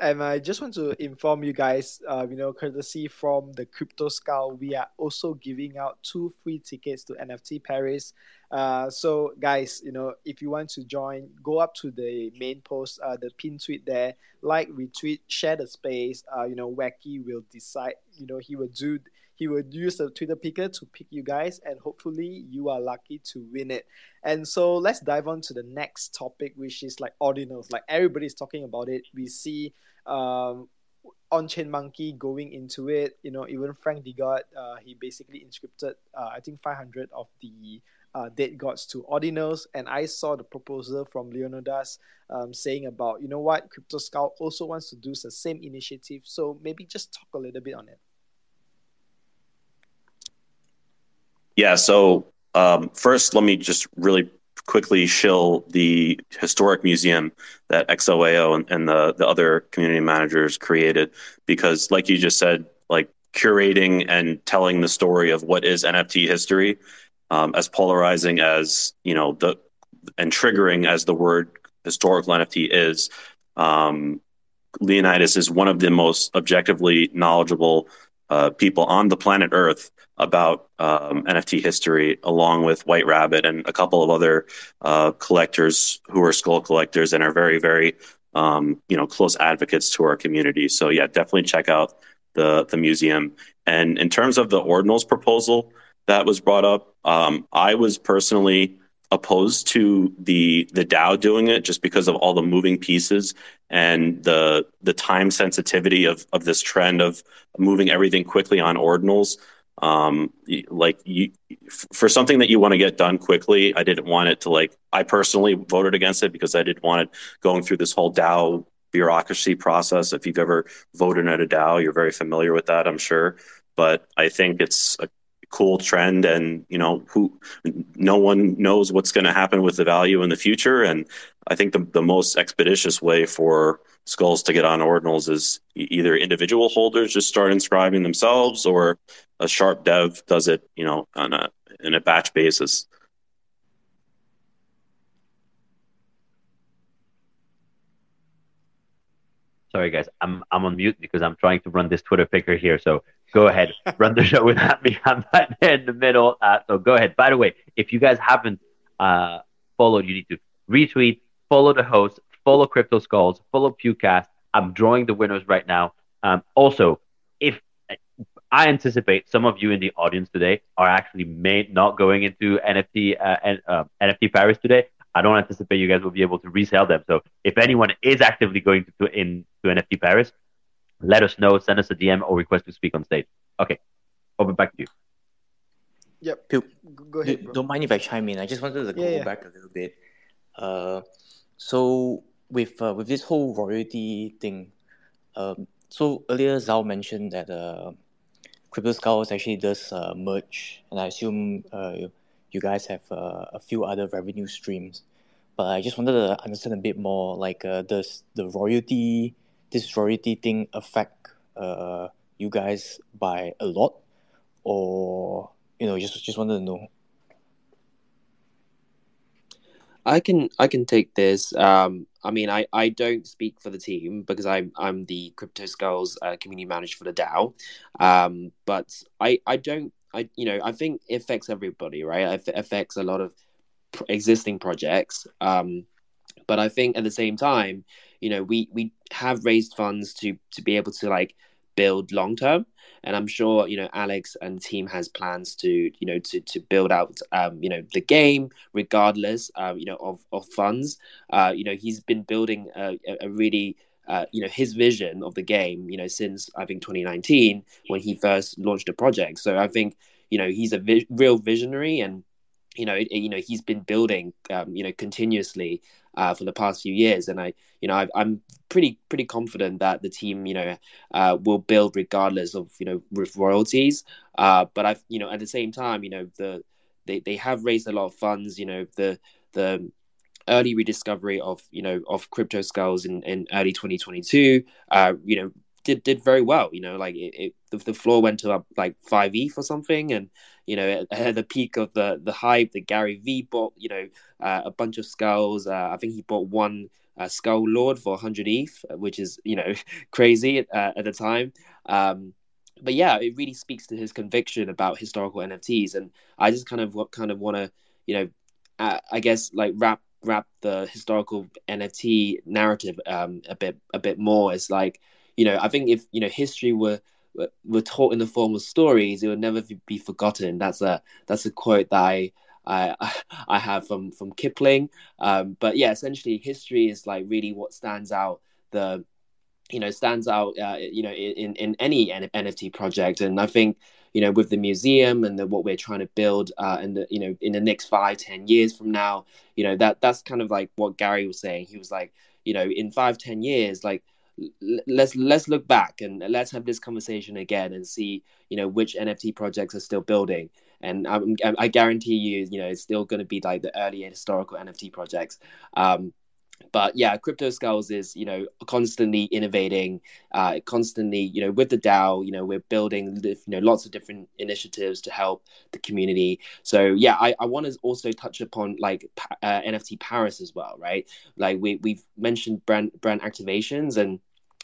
And I just want to inform you guys, uh, you know, courtesy from the Crypto Skull, we are also giving out two free tickets to NFT Paris. Uh, so, guys, you know, if you want to join, go up to the main post, uh, the pin tweet there, like, retweet, share the space. Uh, you know, Wacky will decide. You know, he will do. He will use the Twitter picker to pick you guys, and hopefully, you are lucky to win it. And so, let's dive on to the next topic, which is like ordinals. Like everybody's talking about it. We see um, OnChainMonkey going into it you know even frank DeGods, uh, he basically inscripted uh, i think 500 of the uh, DeGods to ordinals and i saw the proposal from leonidas um, saying about you know what crypto skull also wants to do the same initiative so maybe just talk a little bit on it Yeah. So um, first, let me just really quickly shill the historic museum that XOAO and, and the the other community managers created because, like you just said, like curating and telling the story of what is NFT history, um, as polarizing as you know the and triggering as the word historical NFT is. Um, Leonidas is one of the most objectively knowledgeable uh, people on the planet Earth about um, NFT history, along with White Rabbit and a couple of other uh, collectors who are skull collectors and are very, very, um, you know, close advocates to our community. So yeah, definitely check out the the museum. And in terms of the ordinals proposal that was brought up, um, I was personally opposed to the the DAO doing it just because of all the moving pieces and the the time sensitivity of of this trend of moving everything quickly on ordinals um like you for something that you want to get done quickly i didn't want it to like i personally voted against it because i didn't want it going through this whole dao bureaucracy process. If you've ever voted at a dao you're very familiar with that i'm sure. But i think it's a cool trend and you know who no one knows what's going to happen with the value in the future. And i think the, the most expeditious way for skulls to get on ordinals is either individual holders just start inscribing themselves or a sharp dev does it you know on a in a batch basis. Sorry, guys, I'm I'm on mute because I'm trying to run this Twitter picker here. So go ahead, run the show without me. I'm not in the middle. Uh, so go ahead. By the way, if you guys haven't uh, followed, you need to retweet, follow the host, follow Crypto Skulls, follow Pukecast. I'm drawing the winners right now. Um, also, if I anticipate some of you in the audience today are actually may not going into NFT uh, and uh, NFT Paris today. I don't anticipate you guys will be able to resell them. So if anyone is actively going to, to in to NFT Paris, let us know. Send us a DM or request to speak on stage. Okay, over back to you. yep Pil- Go- go ahead Do- bro. Don't mind if I chime in. I just wanted to go Yeah, yeah. back a little bit. Uh, so with uh, with this whole royalty thing, um, so earlier Zhao mentioned that uh, Crypto Skulls actually does uh, merch, and I assume uh, you guys have uh, a few other revenue streams. But I just wanted to understand a bit more. Like, uh, does the royalty this royalty thing affect uh, you guys by a lot, or you know, just just wanted to know. I can I can take this. Um, I mean, I, I don't speak for the team because I'm I'm the Crypto Skulls uh, community manager for the DAO. Um, but I I don't I you know I think it affects everybody, right? It affects a lot of existing projects. Um, but I think at the same time, you know, we we have raised funds to to be able to like build long term. And i'm sure you know alex and team has plans to you know to to build out um you know the game regardless um you know of of funds. Uh you know he's been building a- a really uh, you know his vision of the game you know since i think 2019 when he first launched the project. So i think you know he's a vi- real visionary and you know you know he's been building um, you know continuously uh, for the past few years and I you know I, I'm pretty pretty confident that the team you know uh, will build regardless of you know with royalties uh, but I've you know at the same time you know the they, they have raised a lot of funds you know the the early rediscovery of you know of crypto skulls in, in early 2022 uh you know did did very well you know like it, it the, floor went to up like 5 eth or something and you know at, at the peak of the the hype the gary vee bought you know uh, a bunch of skulls uh, i think he bought one uh, skull lord for 100 eth which is you know crazy uh, at the time um but yeah it really speaks to his conviction about historical nfts and i just kind of kind of want to you know uh, i guess like wrap wrap the historical NFT narrative um, a bit a bit more. It's like you know I think if you know history were were, taught in the form of stories, it would never be forgotten. That's a that's a quote that I. I I have from from Kipling, um, but yeah, essentially history is like really what stands out the you know stands out uh, you know in in any NFT project, and I think you know with the museum and the, what we're trying to build uh, and the you know in the next five ten years from now, you know that that's kind of like what Gary was saying. He was like you know in five ten years like let's let's look back and let's have this conversation again and see you know which NFT projects are still building. And I, I guarantee you, you know, it's still going to be like the early historical NFT projects. Um, but yeah, Crypto Skulls is you know constantly innovating, uh, constantly you know with the DAO, you know we're building you know lots of different initiatives to help the community. So yeah, I, I want to also touch upon like uh, NFT Paris as well, right? Like we we've mentioned brand brand activations and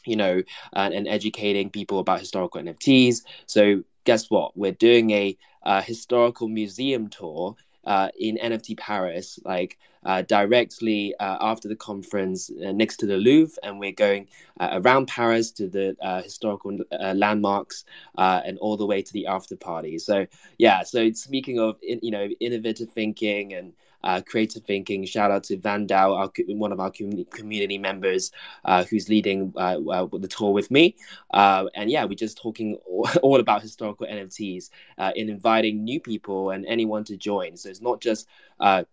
you know uh, and educating people about historical NFTs. So guess what? We're doing a historical museum tour uh, in NFT Paris, like uh, directly uh, after the conference uh, next to the Louvre, and we're going uh, around Paris to the historical landmarks and all the way to the after party. So yeah, so speaking of you know innovative thinking and uh, creative thinking. Shout out to Van Dow, our, one of our community members uh, who's leading uh, uh the tour with me. Uh, and yeah, we're just talking all, all about historical NFTs in inviting new people and anyone to join. So it's not just uh,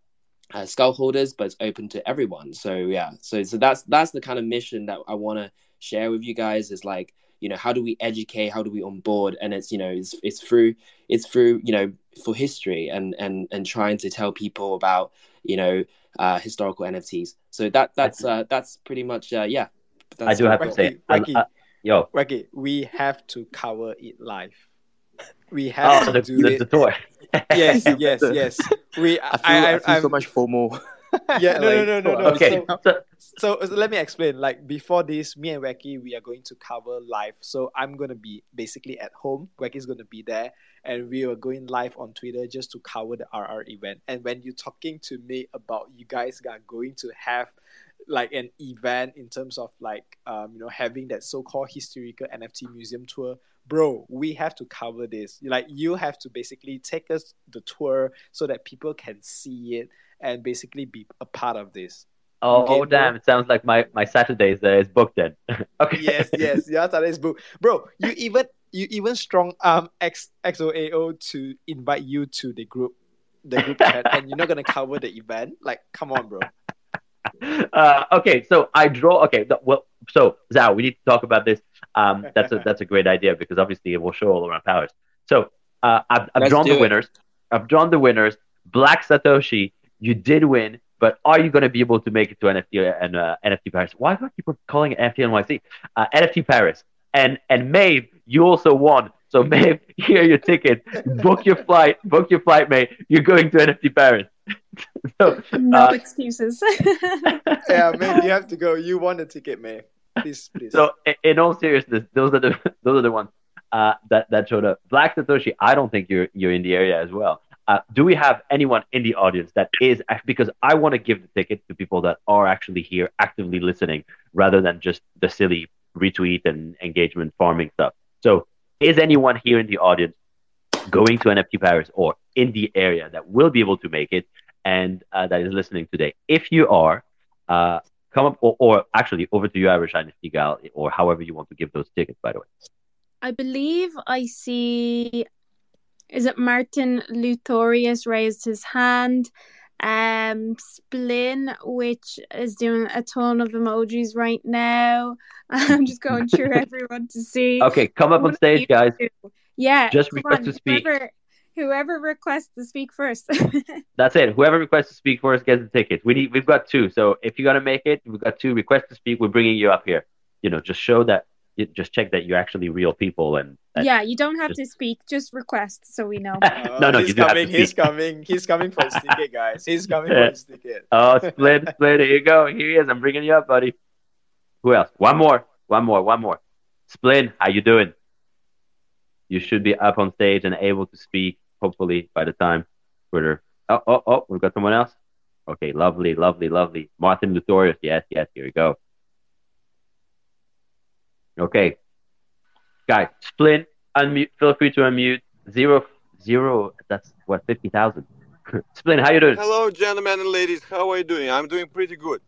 skull holders, but it's open to everyone. So yeah, so so that's that's the kind of mission that I want to share with you guys. Is like you know how do we educate how do we onboard and it's you know it's it's through it's through you know for history and and and trying to tell people about you know uh historical nfts so that that's uh that's pretty much uh yeah. I do have to say Wacky, uh, yo. Wacky, we have to cover it live. We have oh, to the, do the, it. the tour. Yes yes yes. We I feel, I, I, feel I'm- so much FOMO. Yeah no no no no no okay so, so, so so let me explain. Like before this, me and Wacky, we are going to cover live. So I'm gonna be basically at home. Wacky's gonna be there, and we are going live on Twitter just to cover the RR event. And when you're talking to me about you guys are going to have like an event in terms of like um you know having that so-called historical NFT museum tour, bro, we have to cover this. Like you have to basically take us the tour so that people can see it and basically be a part of this. oh, game, oh damn it sounds like my my saturdays uh, is booked then okay yes, yes, yeah, that is booked, bro. You even you even strong arm X XOAO to invite you to the group, the group chat, and you're not gonna cover the event. Like, come on, bro. Uh, okay, so I draw. Okay, th- well, so Zhao, we need to talk about this. Um, that's a that's a great idea because obviously it will show all around powers. So uh, I've, I've drawn the it. winners. I've drawn the winners. Black Satoshi, you did win, but are you going to be able to make it to NFT and uh, NFT Paris? Why do I keep calling it NFT NYC? Uh, NFT Paris and and Maeve, you also won. So Maeve, here are your ticket. Book your flight. Book your flight, Maeve. You're going to NFT Paris. so No uh, excuses. Yeah, man, you have to go. You won the ticket, man. Please, please. So i- in all seriousness, those are the those are the ones uh, that that showed up. Black Satoshi, I don't think you're you're in the area as well. Uh, do we have anyone in the audience that is because I want to give the ticket to people that are actually here actively listening rather than just the silly retweet and engagement farming stuff. So is anyone here in the audience going to NFT Paris or in the area that will be able to make it and uh, that is listening today? If you are, uh, come up or, or actually over to you, Irish NFT Gal, or however you want to give those tickets, by the way. I believe I see is it Martin Lutorius raised his hand. Um, Splin, which is doing a ton of emojis right now. I'm just going through everyone to see. Okay, come up on stage, guys. Yeah, Just request on, to speak. Whoever, whoever requests to speak first. That's it. Whoever requests to speak first gets the ticket. We need. We've got two. So if you're gonna make it, we've got two. requests to speak. We're bringing you up here. You know, just show that. you- Just check that you're actually real people and. that- yeah, you don't have just- to speak, just request so we know. no, no, oh, he's you do have coming. to He's coming. He's coming for his ticket, guys. He's coming for his ticket. Oh, split, split. Here you go. Here he is. I'm bringing you up, buddy. Who else? One more. One more. One more. Splin, how you doing? You should be up on stage and able to speak. Hopefully, by the time Twitter. Oh, oh, oh. We've got someone else. Okay, lovely, lovely, lovely. Martin Lutorius. Yes, yes. Here we go. Okay, guys. Splin, unmute. Feel free to unmute. Zero, zero. That's what fifty thousand. Splin, how you doing? Hello, gentlemen and ladies. How are you doing? I'm doing pretty good.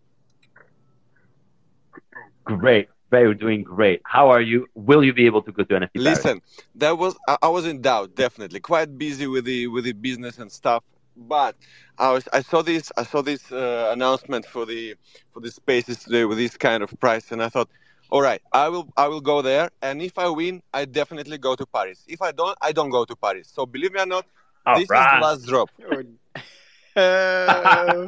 Great. Very doing great. How are you? Will you be able to go to NFT Paris? Listen, that was I, I was in doubt, definitely. Quite busy with the with the business and stuff, but I was I saw this I saw this uh, announcement for the for the spaces today with this kind of price, and I thought, all right, I will I will go there, and if I win, I definitely go to Paris. If I don't, I don't go to Paris. So believe me or not, All this right. is the last drop. Uh,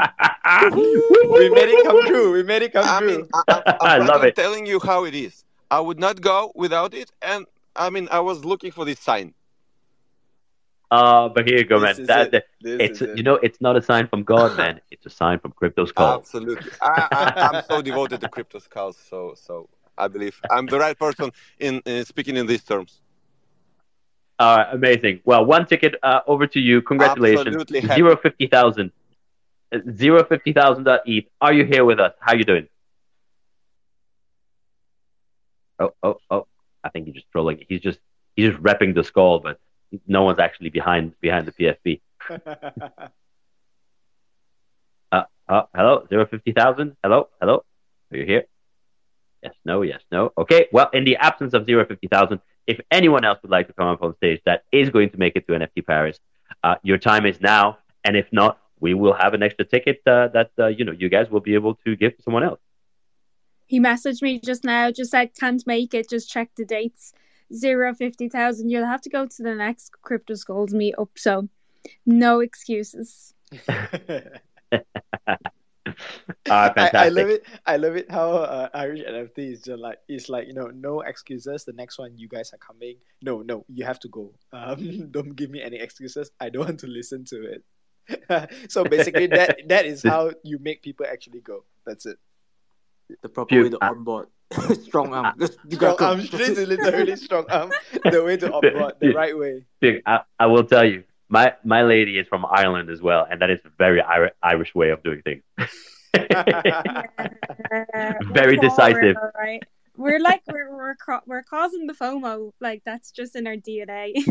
we made it come true. We made it come I true. mean, I, I, I I'm love it. telling you how it is. I would not go without it, and I mean, I was looking for this sign. Uh, but here you go, This man. That, it. it's is it. you know it's not a sign from God, man. It's a sign from Crypto Skull. Absolutely, I, I, I'm so devoted to crypto skulls. So, so I believe I'm the right person in, in speaking in these terms. Uh, amazing. Well, one ticket uh, over to you. Congratulations. Absolutely. Zero fifty thousand. Uh, Zero fifty thousand dot ETH. Are you here with us? How are you doing? Oh, oh, oh! I think he's just trolling. He's just he's just repping the skull, but no one's actually behind behind the PFP. Uh, hello, zero fifty thousand. Hello, hello. Are you here? Yes, no, yes, no. Okay. Well, in the absence of zero fifty thousand, if anyone else would like to come up on stage that is going to make it to NFT Paris, uh, your time is now. And if not, we will have an extra ticket uh, that uh, you know you guys will be able to give to someone else. He messaged me just now, just said can't make it, just check the dates. Zero fifty thousand. You'll have to go to the next Crypto Skulls meet up, so no excuses. Ah, I, fantastic. I love it. I love it how uh, Irish NFT is just like it's like you know no excuses. The next one you guys are coming. No, no, you have to go. Um, don't give me any excuses. I don't want to listen to it. so basically, that that is how you make people actually go. That's it. The proper Phew, way to uh, onboard. Strong arm. Just- you Strong arm. This is literally strong arm. The way to onboard, the right way. Big, I, I will tell you, my my lady is from Ireland as well, and that is a very Irish, Irish way of doing things. Very decisive. right? We're like we're we're we're causing the FOMO. Like that's just in our DNA.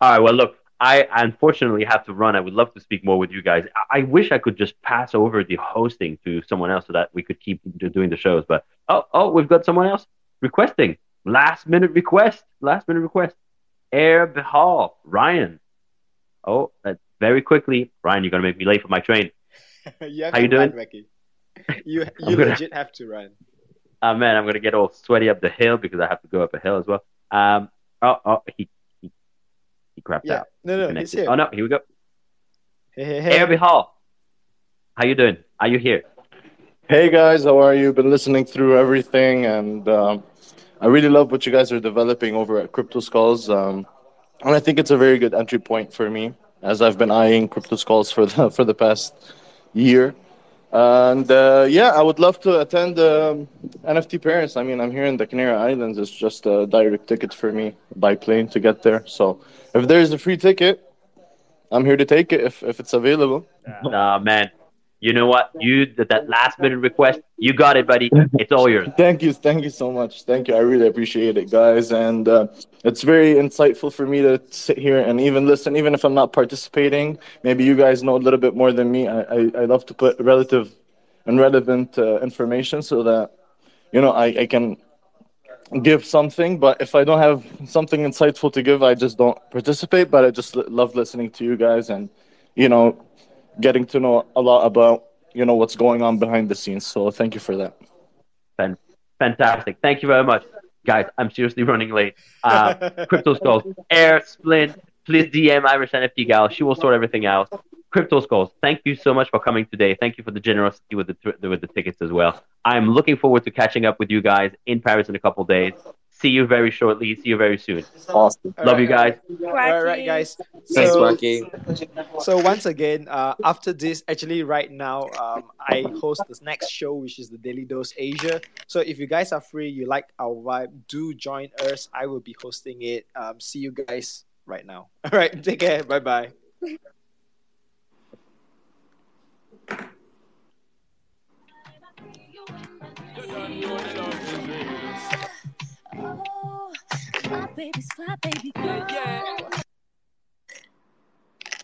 All right. Well, look, I unfortunately have to run. I would love to speak more with you guys. I, I wish I could just pass over the hosting to someone else so that we could keep doing the shows. But oh, oh, we've got someone else requesting last minute request. Last minute request. Air Behal, Ryan. Oh, uh, very quickly, Ryan. You're gonna make me late for my train. you have How to you doing? run, Becky. You I'm you gonna- legit have to run. Oh man, I'm gonna get all sweaty up the hill because I have to go up a hill as well. Um. Oh, oh, he he, he crapped Yeah. out. No, no, he's here. Oh no, here we go. Hey, hey, hey. Airby Hall. How you doing? Are you here? Hey guys, how are you? Been listening through everything, and um, I really love what you guys are developing over at Crypto Skulls. Um, and I think it's a very good entry point for me, as I've been eyeing Crypto Skulls for the for the past year. And uh, yeah, I would love to attend um, NFT Paris. I mean, I'm here in the Canary Islands. It's just a direct ticket for me by plane to get there. So if there's a free ticket, I'm here to take it if, if it's available. Nah, man. You know what? You that last minute request. You got it, buddy. It's all yours. Thank you, thank you so much. Thank you. I really appreciate it, guys. And uh, it's very insightful for me to sit here and even listen, even if I'm not participating. Maybe you guys know a little bit more than me. I, I, I love to put relative and relevant uh, information so that you know I, I can give something, but if I don't have something insightful to give, I just don't participate. But I just l- love listening to you guys and, you know, getting to know a lot about, you know, what's going on behind the scenes. So thank you for that. Fan- Fantastic. Thank you very much. Guys, I'm seriously running late. Uh, Crypto Skulls, Air, Splint, please DM Irish NFT Gal. She will sort everything out. Crypto Skulls, thank you so much for coming today. Thank you for the generosity with the with the tickets as well. I'm looking forward to catching up with you guys in Paris in a couple days. See you very shortly. See you very soon. Awesome. Love you guys. All right, guys. Thanks, So- Wacky. So once again, uh, after this, actually right now, um, I host this next show, which is the Daily Dose Asia. So if you guys are free, you like our vibe, do join us. I will be hosting it. Um, see you guys right now. All right, take care. Bye bye. My baby's fly, baby girl.